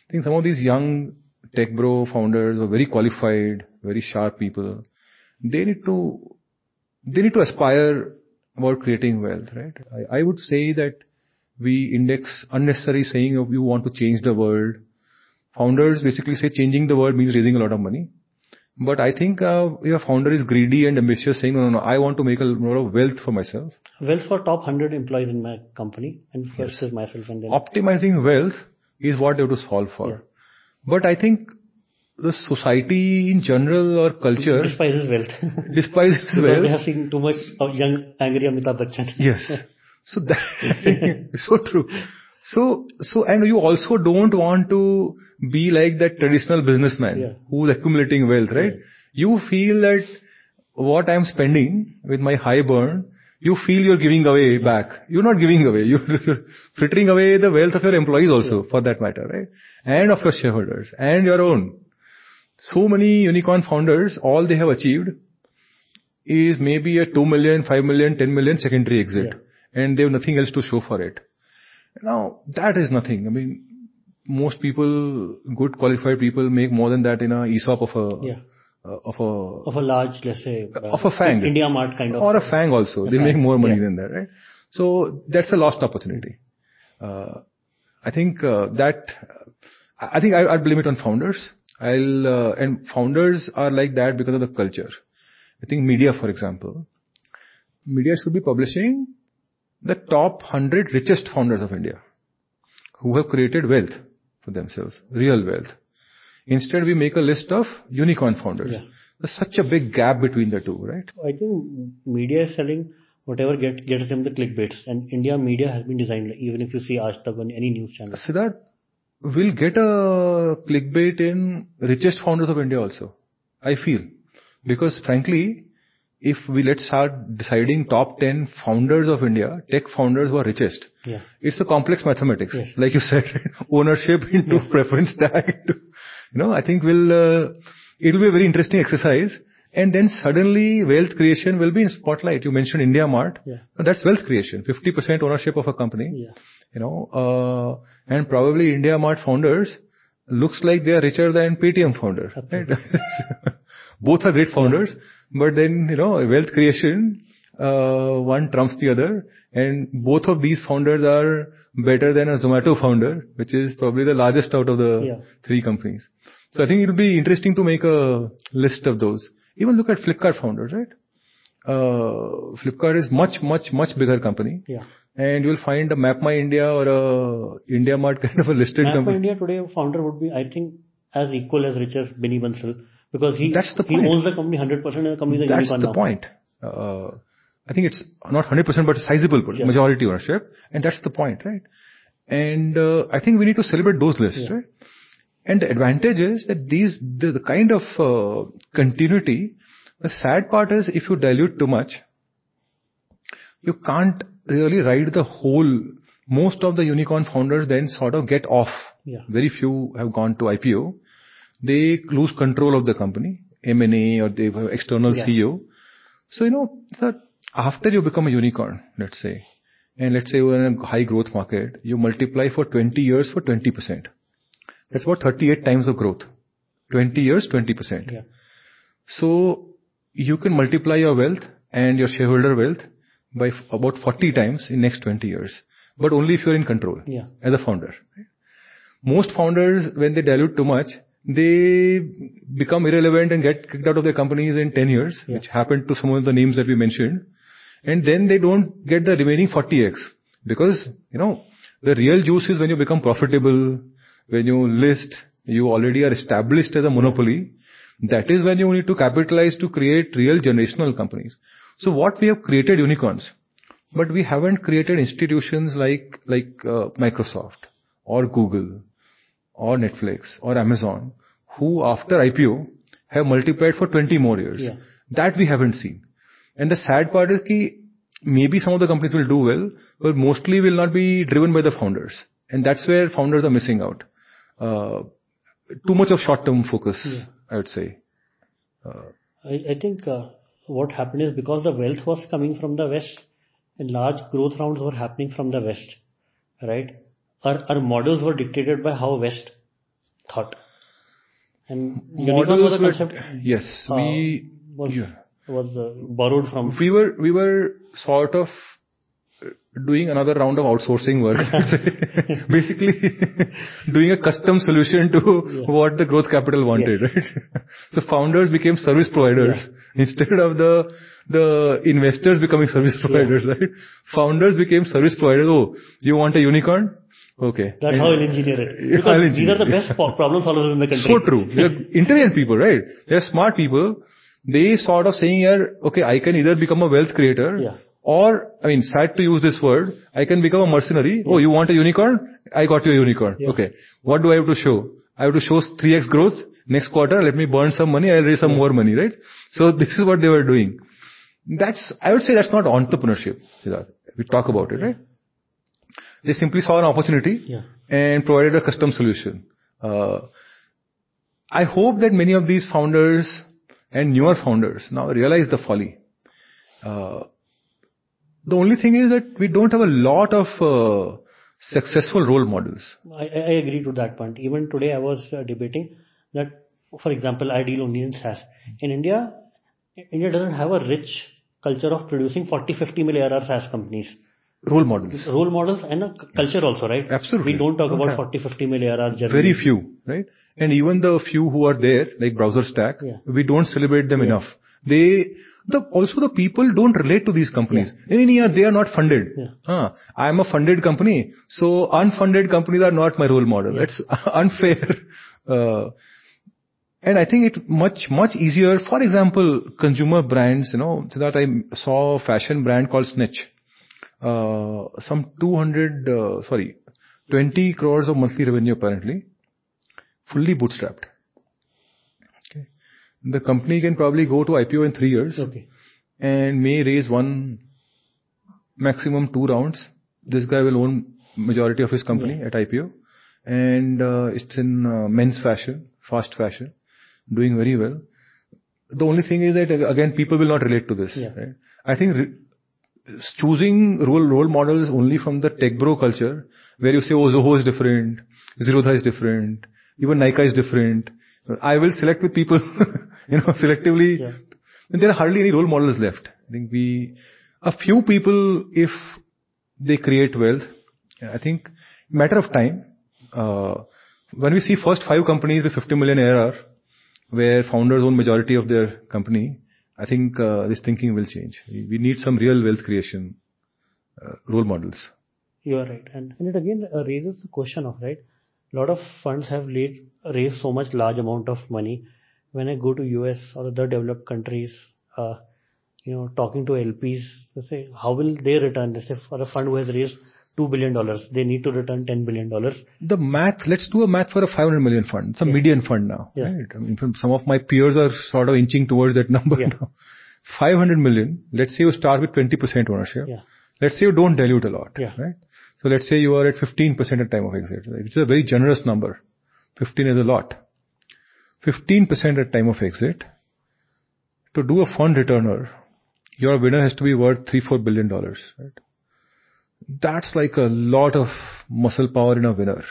I think some of these young tech bro founders are very qualified, very sharp people. They need to, they need to aspire about creating wealth, right? I, I would say that we index unnecessary saying of you want to change the world. Founders basically say changing the world means raising a lot of money. But I think uh, if a founder is greedy and ambitious, saying, no, no, no, I want to make a lot of wealth for myself. Wealth for top 100 employees in my company and first is myself and then. Optimizing wealth is what they have to solve for. Yeah. But I think the society in general or culture Despises wealth. despises Because they have seen too much of young, angry Amitabh Bachchan. Yes. So that, so true. So, so, and you also don't want to be like that traditional businessman Yeah. who's accumulating wealth, right? You feel that what I'm spending with my high burn, you feel you're giving away back. You're not giving away. You're, you're frittering away the wealth of your employees also, for that matter, right? And of your shareholders and your own. So many unicorn founders, all they have achieved is maybe a 2 million, 5 million, 10 million secondary exit. And they have nothing else to show for it. Now, that is nothing. I mean, most people, good qualified people make more than that in a ESOP of a, Yeah. uh, of a, Of a large, let's say. uh, Of a fang. India Mart kind of. or a FANG also. They FANG, make more money yeah. than that, right? So that's a lost opportunity. Uh, I think uh, that I I think I, I'd blame it on founders. I'll uh, and founders are like that because of the culture. I think media, for example, media should be publishing the top hundred richest founders of India who have created wealth for themselves, real wealth. Instead, we make a list of unicorn founders. Yeah. There's such a big gap between the two, right? I think media is selling whatever get, gets them the clickbaits. And India media has been designed, like, even if you see Aaj Tak on any news channel. Siddharth, we'll get a clickbait in richest founders of India also. I feel. Because frankly, if we let's start deciding top 10 founders of India, tech founders who are richest, Yeah. it's a complex mathematics. Yes. Like you said, ownership into preference tag. Into, you know, I think we'll, uh, it'll be a very interesting exercise. And then suddenly wealth creation will be in spotlight. You mentioned India Mart. Yeah. That's wealth creation. 50% ownership of a company Yeah. You know, uh, and probably India Mart founders looks like they are richer than Paytm founder. Right? Both are great founders, but then, you know, wealth creation, uh, one trumps the other, and both of these founders are better than a Zomato founder, which is probably the largest out of the Yeah. three companies. So I think it'll be interesting to make a list of those. Even look at Flipkart founders, right? Uh, Flipkart is much, much, much bigger company Yeah. And you'll find a Map My India or a India Mart kind of a listed Map company. India today founder would be, I think, as equal as rich as Binny Bansal because he That's the he point. owns the company 100% and the company is a That's unicorn the now. point. Uh, I think it's not 100% but a sizable Yeah. majority ownership and that's the point, right? And uh, I think we need to celebrate those lists, Yeah. right? And the advantage is that these, the, the kind of uh, continuity, the sad part is if you dilute too much, you can't really ride the whole, most of the unicorn founders then sort of get off. Yeah. Very few have gone to IPO. They lose control of the company, M&A or they have external Yeah. CEO. So, you know, sir, after you become a unicorn, let's say, and let's say you're in a high growth market, you multiply for 20 years for 20%. That's about 38 times of growth. 20 years, 20%. Yeah. So you can multiply your wealth and your shareholder wealth by about 40 times in next 20 years, but only if you're in control. Yeah. As a founder. Most founders, when they dilute too much, they become irrelevant and get kicked out of their companies in 10 years, Yeah. which happened to some of the names that we mentioned. And then they don't get the remaining 40x. Because, you know, the real juice is when you become profitable, when you list, you already are established as a monopoly. That is when you need to capitalize to create real generational companies. So what we have created unicorns, but we haven't created institutions like, like, uh, Microsoft or Google or Netflix or Amazon, who after IPO have multiplied for 20 more years. Yeah. That we haven't seen. And the sad part is ki maybe some of the companies will do well, but mostly will not be driven by the founders. And that's where founders are missing out. Uh, too much of short-term focus, Yeah. I would say. I, I think uh, what happened is because the wealth was coming from the west and large growth rounds were happening from the west, right? Our, our models were dictated by how west thought. And a were- concept yes, uh, we, was yeah. was uh, borrowed from we were we were sort of doing another round of outsourcing work. Basically, doing a custom solution to what the growth capital wanted, right? so founders became service providers instead of the the investors becoming service providers, right? Founders became service providers. Oh, you want a unicorn? Okay. That's how I'll engineer it. Because these are the best problem solvers in the country. So true. They're intelligent people, right? They're smart people. They sort of saying here, okay, I can either become a wealth creator Yeah. Or, I mean, sad to use this word, I can become a mercenary. Oh, you want a unicorn? I got you a unicorn. Yeah. Okay. What do I have to show? I have to show 3x growth. Next quarter, let me burn some money. I'll raise some more money, right? So this is what they were doing. That's, I would say that's not entrepreneurship. We talk about it, right? They simply saw an opportunity Yeah. and provided a custom solution. Uh, I hope that many of these founders and newer founders now realize the folly. Uh, the only thing is that we don't have a lot of uh, successful role models. I, I agree to that point. Even today I was uh, debating that, for example, I deal only in SaaS. In India, India doesn't have a rich culture of producing 40, 50 mil ARR SaaS companies. Role models. Role models and a c- culture also, right? Absolutely. We don't talk about have. 40, 50 mil ARR journey. Very few, right? And even the few who are there, like Browser Stack, Yeah. we don't celebrate them enough. They, the, also the people don't relate to these companies. In India, they are not funded. Yeah. Ah, I am a funded company, so unfunded companies are not my role model. That's unfair. Uh, and I think it much, much easier, for example, consumer brands, you know, so that I saw a fashion brand called Snitch. Uh, some 200, uh, sorry, 20 crores of monthly revenue apparently, fully bootstrapped. The company can probably go to IPO in three years Okay. and may raise one, maximum two rounds. This guy will own majority of his company at IPO, and uh, it's in uh, men's fashion, fast fashion, doing very well. The only thing is that uh, again, people will not relate to this. Yeah. Right? I think choosing role role models only from the tech bro culture, where you say, "Oh, Zoho is different, Zerodha is different, even Nykaa is different." I will select with people, you know, selectively. Yeah. And there are hardly any role models left. I think we, a few people, if they create wealth, I think matter of time. Uh, when we see first five companies with 50 million ARR, where founders own majority of their company, I think uh, this thinking will change. We need some real wealth creation uh, role models. You are right. And, and it again uh, raises the question of, right, a lot of funds have laid, raised so much large amount of money. When I go to US or other developed countries, uh, you know, talking to LPs, they say, how will they return? They say, for a fund who has raised $2 billion, they need to return $10 billion. The math, let's do a math for a 500 million fund. It's a median fund now, Yeah. right? I mean, some of my peers are sort of inching towards that number Yeah. now. 500 million, let's say you start with 20% ownership. Yeah. Let's say you don't dilute a lot, Yeah. right? So let's say you are at 15% at time of exit, right? which is a very generous number. 15 is a lot. 15% at time of exit. To do a fund returner, your winner has to be worth 3, 4 billion dollars, right? That's like a lot of muscle power in a winner.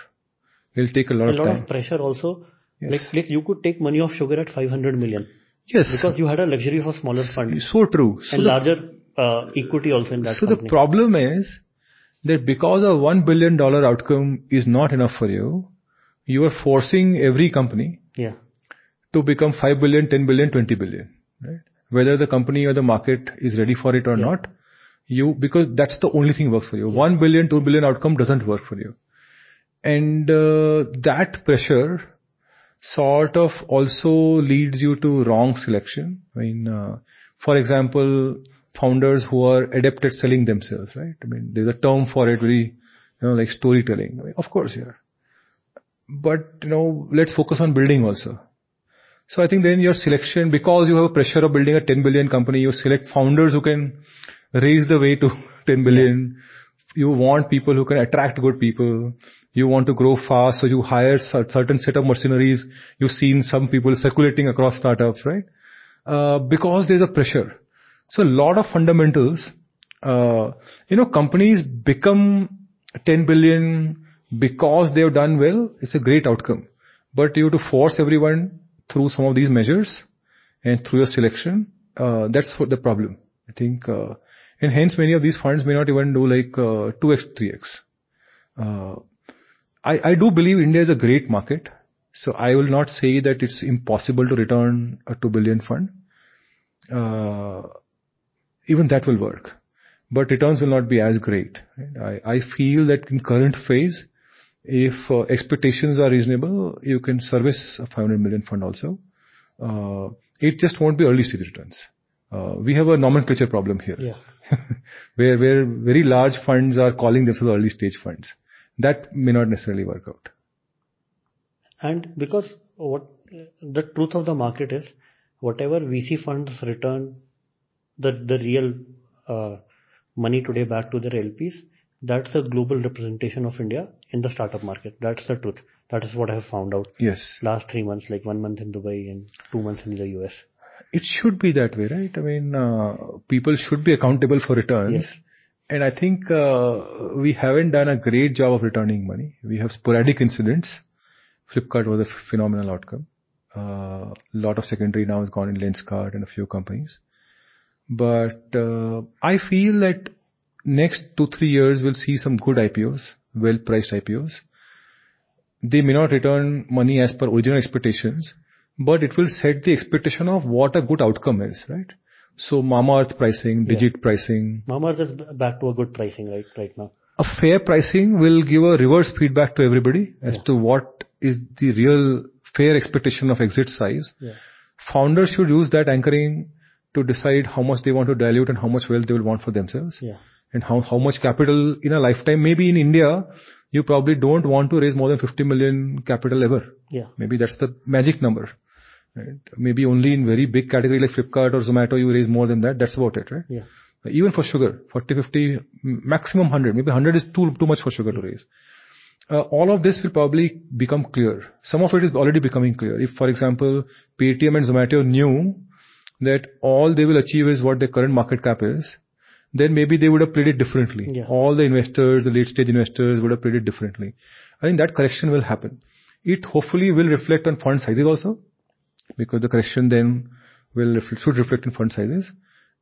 It'll take a lot A of lot time. of pressure also. Yes. Like, like you could take money off sugar at 500 million. Yes. Because you had a luxury for smaller funds. So true. So and the, larger uh, equity also in that So company. the problem is that because a $1 billion outcome is not enough for you, you are forcing every company yeah. to become 5 billion, 10 billion, 20 billion, right? Whether the company or the market is ready for it or Yeah. not, you, because that's the only thing works for you. 1 billion, 2 billion outcome doesn't work for you. And uh, that pressure sort of also leads you to wrong selection. I mean, uh, for example, founders who are adept at selling themselves, right? I mean, there's a term for it, very, you know, like storytelling. I mean, of course, yeah. But, you know, let's focus on building also. So I think then your selection, because you have a pressure of building a 10 billion company, you select founders who can raise the way to 10 billion. You want people who can attract good people. You want to grow fast, so you hire cer- certain set of mercenaries. You've seen some people circulating across startups, right? Uh, because there's a pressure. So a lot of fundamentals, uh, you know, companies become 10 billion because they've done well. It's a great outcome. But you have to force everyone through some of these measures and through your selection. Uh, that's what the problem. I think, uh, and hence many of these funds may not even do like, uh, 2x, 3x. Uh, I, I do believe India is a great market. So I will not say that it's impossible to return a 2 billion fund. Uh, even that will work. But returns will not be as great. I, I feel that in current phase, if uh, expectations are reasonable, you can service a 500 million fund also. Uh, it just won't be early stage returns. Uh, we have a nomenclature problem here. Yeah. where where very large funds are calling themselves early stage funds. That may not necessarily work out. And because what the truth of the market is, whatever VC funds return the the real uh, money today back to their LPs, that's a global representation of India in the startup market. That's the truth. That is what I have found out Yes. last three months, like one month in Dubai and two months in the US. It should be that way, right? I mean, uh, people should be accountable for returns. Yes. And I think uh, we haven't done a great job of returning money. We have sporadic incidents. Flipkart was a phenomenal outcome. A uh, lot of secondary now has gone in Lenskart and a few companies. But uh, I feel that next two, three years we'll see some good IPOs, well-priced IPOs. They may not return money as per original expectations, but it will set the expectation of what a good outcome is, right? So Mamaearth pricing, Digit pricing, Mamaearth is back to a good pricing right right now. a fair pricing will give a reverse feedback to everybody as to what is the real fair expectation of exit size. Yeah. Founders should use that anchoring to decide how much they want to dilute and how much wealth they will want for themselves. Yeah. And how, how much capital in a lifetime. Maybe in India, you probably don't want to raise more than 50 million capital ever. Yeah. Maybe that's the magic number. Right? Maybe only in very big category like Flipkart or Zomato, you raise more than that. That's about it, right? Yeah. Even for sugar, 40, 50, maximum 100. Maybe 100 is too, too much for sugar to raise. Uh, all of this will probably become clear. Some of it is already becoming clear. If, for example, Paytm and Zomato knew that all they will achieve is what their current market cap is, then maybe they would have played it differently. Yeah. All the investors, the late stage investors would have played it differently. I think that correction will happen. It hopefully will reflect on fund sizes also, because the correction then will should reflect in fund sizes.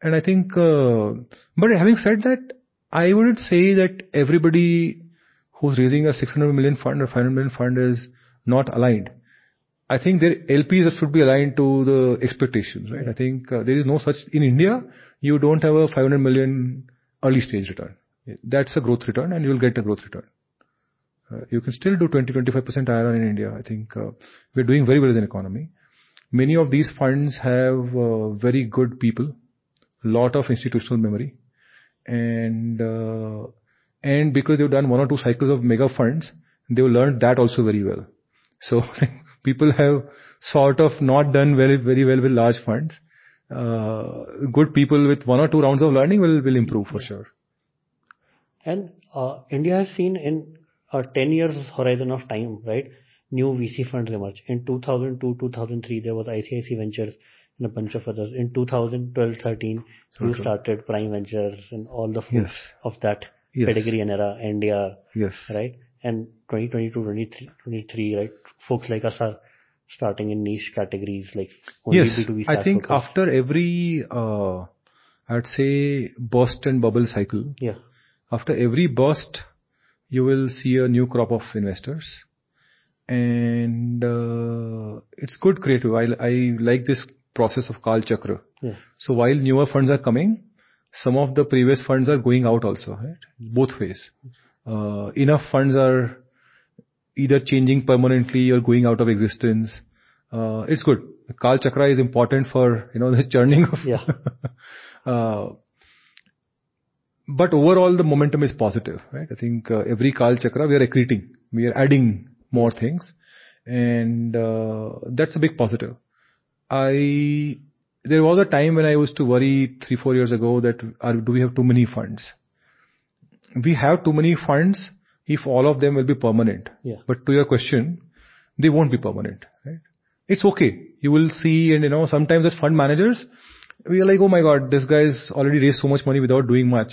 And I think, uh, but having said that, I wouldn't say that everybody who's raising a 600 million fund or 500 million fund is not aligned. I think their LPs should be aligned to the expectations, right? I think uh, there is no such in India. You don't have a 500 million early stage return. That's a growth return, and you will get a growth return. Uh, you can still do 20-25% IRR in India. I think uh, we're doing very well as an economy. Many of these funds have very good people, lot of institutional memory, and and because they've done one or two cycles of mega funds, they've learned that also very well. So people have sort of not done very very well with large funds. Uh, good people with one or two rounds of learning will will improve for sure. And uh, India has seen in a 10 years horizon of time, right? New VC funds emerge. In 2002, 2003, there was ICICI Ventures and a bunch of others. In 2012, 13, you started Prime Ventures and all the fruits of that pedigree and era, India, Yes. right? And 2022, 23, 23, right? Folks like us are starting in niche categories like only yes, B2B I think focus. after every, uh, I'd say burst and bubble cycle. Yeah. After every burst, you will see a new crop of investors. And uh, it's good creative. I, I like this process of Kal Chakra. Yeah. So while newer funds are coming, some of the previous funds are going out also, right? Both ways. Uh, enough funds are either changing permanently or going out of existence. Uh, it's good. Kal Chakra is important for, you know, the churning of. Yeah. uh, but overall the momentum is positive, right? I think uh, every Kal Chakra we are accreting, we are adding more things, and uh, that's a big positive. I there was a time when I used to worry three four years ago that are, do we have too many funds? We have too many funds if all of them will be permanent. Yeah. But to your question, they won't be permanent, right? It's okay. You will see, and you know, sometimes as fund managers, we are like, oh my god, this guy's already raised so much money without doing much.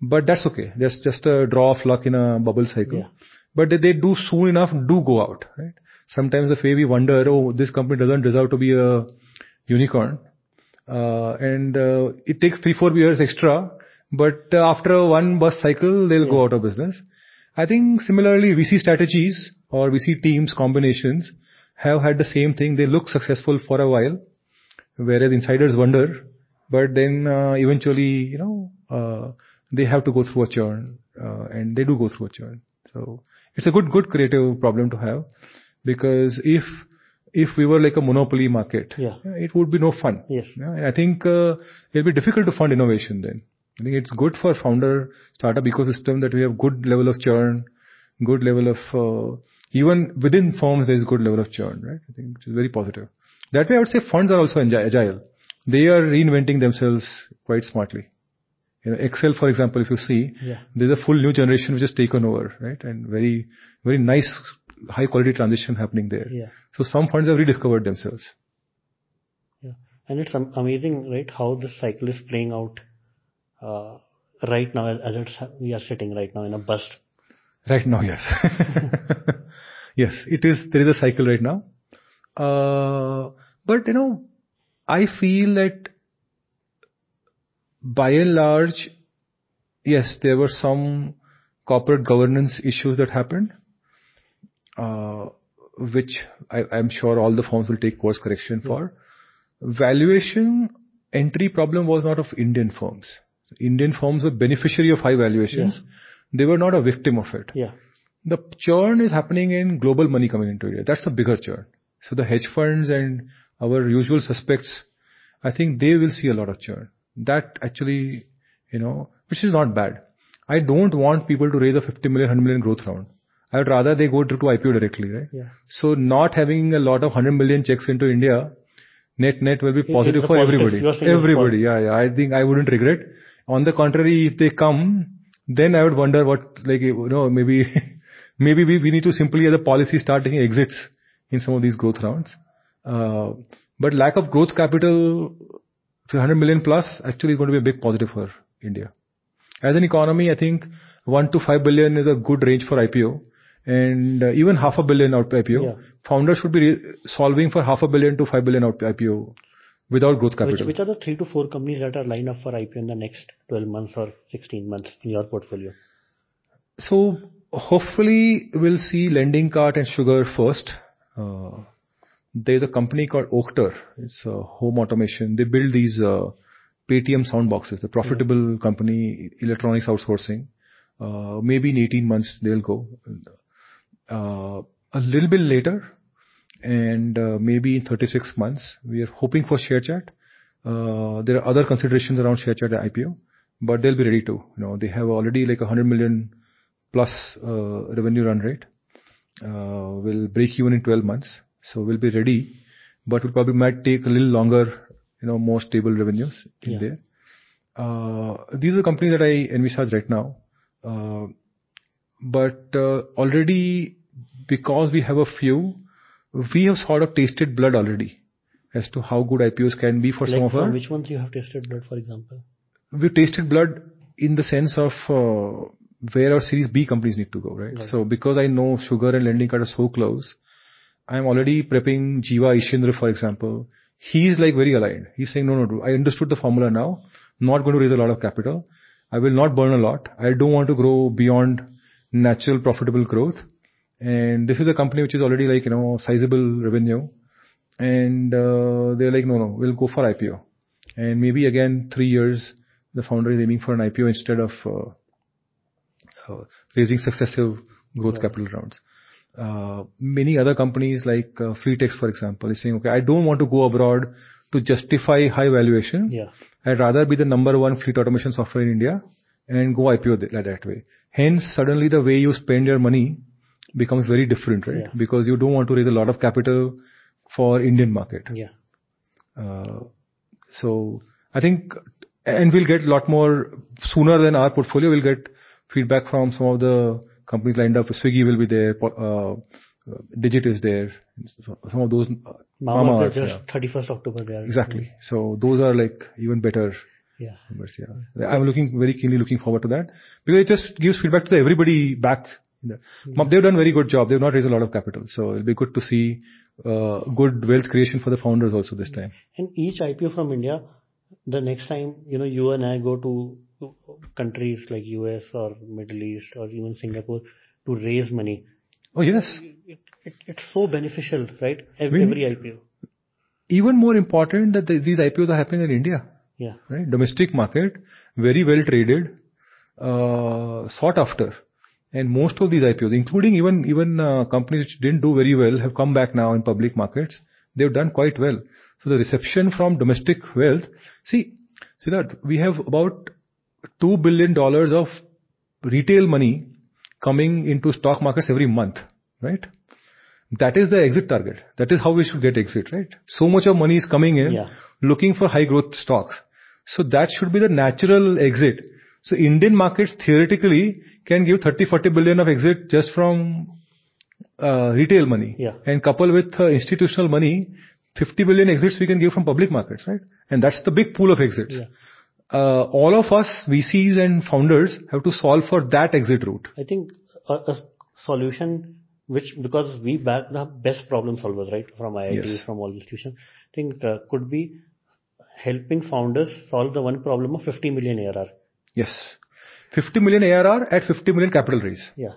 But that's okay. That's just a draw of luck in a bubble cycle. Yeah. But they, they do soon enough do go out, right? Sometimes the way we wonder, oh, this company doesn't deserve to be a unicorn. Uh, and uh, it takes three, four years extra, but uh, after one bus cycle, they'll yeah. go out of business. I think similarly, VC strategies or VC teams combinations have had the same thing. They look successful for a while, whereas insiders wonder, but then uh, eventually, you know, uh, they have to go through a churn, uh, and they do go through a churn. So it's a good, good creative problem to have, because if if we were like a monopoly market, yeah. it would be no fun. Yes. Yeah, and I think uh, it'll be difficult to fund innovation then. I think it's good for founder startup ecosystem that we have good level of churn, good level of, uh, even within firms there is good level of churn, right? I think which is very positive. That way I would say funds are also agile. They are reinventing themselves quite smartly. You know, Accel, for example, if you see, yeah. there's a full new generation which has taken over, right? And very, very nice, high quality transition happening there. Yeah. So some funds have rediscovered themselves. Yeah. And it's amazing, right, how this cycle is playing out uh, right now as it's, we are sitting right now in a bust? Right now, yes. yes, it is, there is a cycle right now. Uh, but you know, I feel that by and large, yes, there were some corporate governance issues that happened, uh, which I, am sure all the firms will take course correction for. Valuation entry problem was not of Indian firms. Indian firms were beneficiary of high valuations. Yeah. They were not a victim of it. Yeah. The churn is happening in global money coming into India. That's a bigger churn. So the hedge funds and our usual suspects, I think they will see a lot of churn. That actually, you know, which is not bad. I don't want people to raise a 50 million, 100 million growth round. I would rather they go to, to IPO directly, right? Yeah. So not having a lot of 100 million checks into India, net net will be positive for positive. everybody. Everybody, yeah, yeah. I think I wouldn't regret. On the contrary, if they come, then I would wonder what, like, you know, maybe, maybe we, we need to simply as a policy start taking exits in some of these growth rounds. Uh, but lack of growth capital, 100 million plus, actually is going to be a big positive for India. As an economy, I think 1 to 5 billion is a good range for IPO. And uh, even half a billion out IPO. Yeah. Founders should be re- solving for half a billion to 5 billion out IPO without growth capital. Which, are the three to four companies that are lined up for IPO in the next 12 months or 16 months in your portfolio? So hopefully we'll see LendingKart and Sugar first. Uh, there's a company called Oakter. It's a home automation. They build these uh, Paytm sound boxes. The profitable yeah. company, electronics outsourcing. Uh, maybe in 18 months they'll go. Uh, a little bit later, and uh, maybe in 36 months. We are hoping for ShareChat. Uh, there are other considerations around ShareChat IPO, but they'll be ready to. You know, they have already like a 100 million plus uh, revenue run rate. Will break even in 12 months, so we'll be ready, but it probably might take a little longer, you know, more stable revenues in yeah. there. These are the companies that I envisage right now. But already because we have a few, we have sort of tasted blood already as to how good IPOs can be for like some of our. Which ones you have tasted blood, for example? We've tasted blood in the sense of uh, where our Series B companies need to go, right? right? So because I know Sugar and LendingKart are so close, I'm already prepping Giva Ishendra, for example. He's like very aligned. He's saying, no, no, no, I understood the formula now. Not going to raise a lot of capital. I will not burn a lot. I don't want to grow beyond natural profitable growth. And this is a company which is already like, you know, sizable revenue. And uh, they're like, no, no, we'll go for IPO. And maybe again, three years, the founder is aiming for an IPO instead of uh, uh, raising successive growth capital rounds. Uh, many other companies like uh, Fleetx, for example, is saying, okay, I don't want to go abroad to justify high valuation. Yeah. I'd rather be the number one fleet automation software in India and go IPO that way. Hence, suddenly the way you spend your money becomes very different, right? Yeah. Because you don't want to raise a lot of capital for Indian market. Yeah. Uh, so I think, and we'll get a lot more sooner than our portfolio. We'll get feedback from some of the companies lined up. Swiggy will be there. Uh, Digit is there. Some of those. Uh, Mama, Mama just yeah. 31st October there. Exactly. So those are like even better. Yeah. Numbers, yeah. I'm looking very keenly looking forward to that because it just gives feedback to everybody back. Mm-hmm. They've done very good job. They've not raised a lot of capital, so it'll be good to see uh, good wealth creation for the founders also this time. And each IPO from India, the next time you know you and I go to countries like US or Middle East or even Singapore to raise money. Oh yes. It, it, it's so beneficial, right? Every, every IPO. Even more important that the, these IPOs are happening in India. Yeah. Right? Domestic market, very well traded, uh, sought after. And most of these IPOs, including even, even uh, companies which didn't do very well, have come back now in public markets. They've done quite well. So the reception from domestic wealth, see, see that we have about $2 billion of retail money coming into stock markets every month, right? That is the exit target. That is how we should get exit, right? So much of money is coming in yeah. looking for high growth stocks. So that should be the natural exit. So Indian markets theoretically can give 30, 40 billion of exit just from uh, retail money. Yeah. And couple with uh, institutional money, 50 billion exits we can give from public markets, right? And that's the big pool of exits. Yeah uh, all of us VCs and founders have to solve for that exit route. I think a, a solution which because we back the best problem solvers right from IIT Yes. from all institutions, I think uh, could be helping founders solve the one problem of 50 million ARR. Yes. 50 million ARR at 50 million capital raise. Yeah,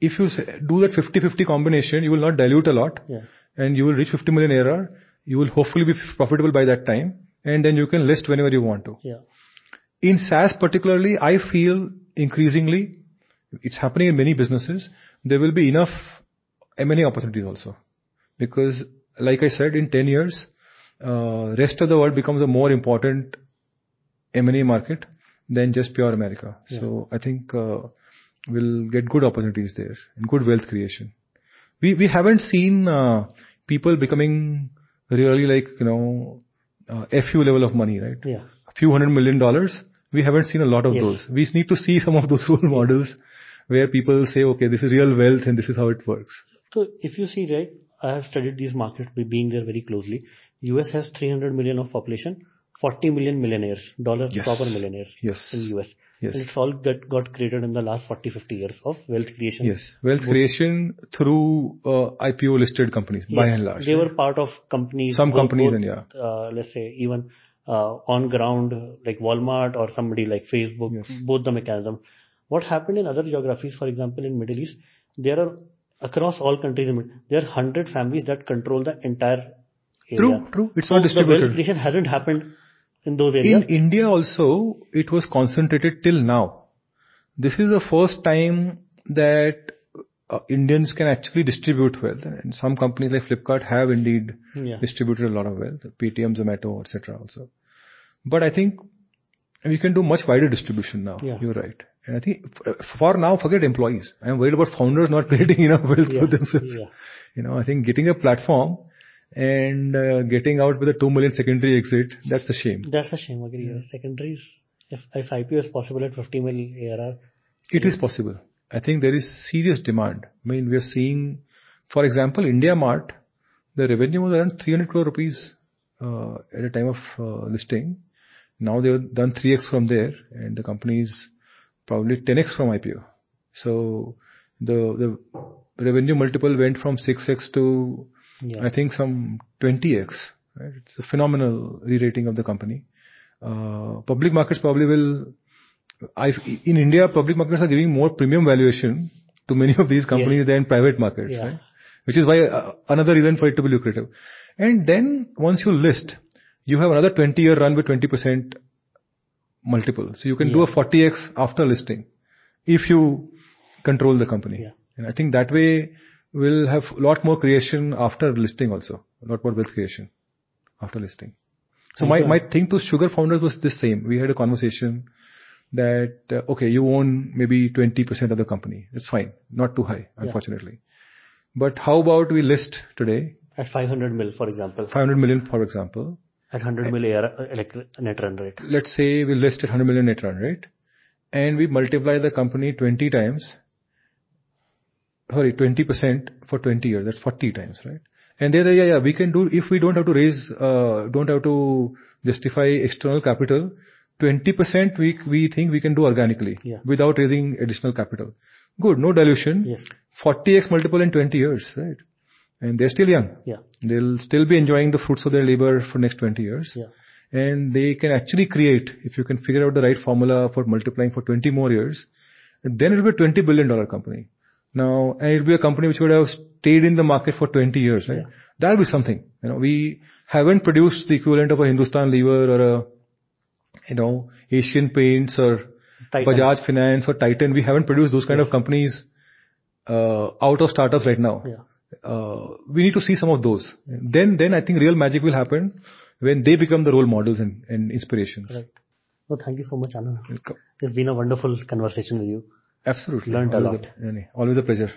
If you do that 50-50 combination, you will not dilute a lot yeah, and you will reach 50 million ARR. You will hopefully be profitable by that time and then you can list whenever you want to. yeah, In SaaS particularly, I feel increasingly, it's happening in many businesses, there will be enough M&A opportunities also. Because like I said, in 10 years, uh, rest of the world becomes a more important M&A market than just pure America. Yeah. So I think uh, we'll get good opportunities there and good wealth creation. We we haven't seen uh, people becoming really like you know uh, FU level of money, right? yeah. A few hundred million dollars. We haven't seen a lot of Yes. those. We need to see some of those role models where people say, okay, this is real wealth and this is how it works. So if you see, right, I have studied these markets by being there very closely. US has 300 million of population, 40 million millionaires, dollar Yes. proper millionaires Yes. in the US. Yes. And it's all that got created in the last 40, 50 years of wealth creation. Yes, wealth creation through uh, IPO listed companies by and large. They were part of companies. Some companies and yeah. Uh, let's say even uh, on ground like Walmart or somebody like Facebook, Yes. both the mechanism. What happened in other geographies, for example, in Middle East, there are across all countries, there are hundred families that control the entire area. True, true. It's so not The wealth distributed. creation hasn't happened in those areas. In India also, it was concentrated till now. This is the first time that uh, Indians can actually distribute wealth. And some companies like Flipkart have indeed Yeah. distributed a lot of wealth, Paytm, Zomato, etc. also. But I think we can do much wider distribution now. Yeah. You're right. And I think for now, forget employees. I'm worried about founders not creating enough wealth Yeah, for themselves. You know, I think getting a platform and uh, getting out with a 2 million secondary exit, that's a shame. That's a shame. Agree. yeah. Secondaries, if, if IPO is possible at 50 mil ARR, It is possible. I think there is serious demand. I mean, we are seeing, for example, India Mart, the revenue was around 300 crore rupees uh, at a time of uh, listing. Now they have done 3x from there, and the company is probably 10x from IPO. So the the revenue multiple went from 6x to, Yeah. I think, some 20x. Right? It's a phenomenal re-rating of the company. Uh, public markets probably will. I in India, public markets are giving more premium valuation to many of these companies Yes. than private markets, Yeah. right? Which is why uh, another reason for it to be lucrative. And then once you list, you have another 20-year run with 20% multiple. So you can do a 40x after listing if you control the company. Yeah. And I think that way we'll have a lot more creation after listing also, a lot more wealth creation after listing. So my, my thing to Sugar Founders was the same. We had a conversation that, uh, okay, you own maybe 20% of the company. It's fine. Not too high, unfortunately. But how about we list today At 500 mil, for example, 500 million, for example. at 100 mil AR, elect- net run rate. Let's say we list at 100 million net run rate and we multiply the company 20 times. Sorry, 20% for 20 years. That's 40 times, right? And there, yeah, yeah, we can do, if we don't have to raise, uh, don't have to justify external capital, 20% we, we think we can do organically Yeah. without raising additional capital. Good, no dilution. Yes. 40x multiple in 20 years, right? And they're still young. Yeah. They'll still be enjoying the fruits of their labor for next 20 years. Yeah. And they can actually create, if you can figure out the right formula for multiplying for 20 more years, then it'll be a 20 billion dollar company. Now, and it'll be a company which would have stayed in the market for 20 years, right? Yeah. That'll be something. You know, we haven't produced the equivalent of a Hindustan Lever or a, you know, Asian Paints or Titan. Bajaj Finance or Titan. We haven't produced those kind of companies uh, out of startups right now. Yeah. Uh, we need to see some of those. Then, then I think real magic will happen when they become the role models and, and inspirations. Right. Well, thank you so much, Anand. Welcome. It's been a wonderful conversation with you. Absolutely. Learned a lot. Always a pleasure.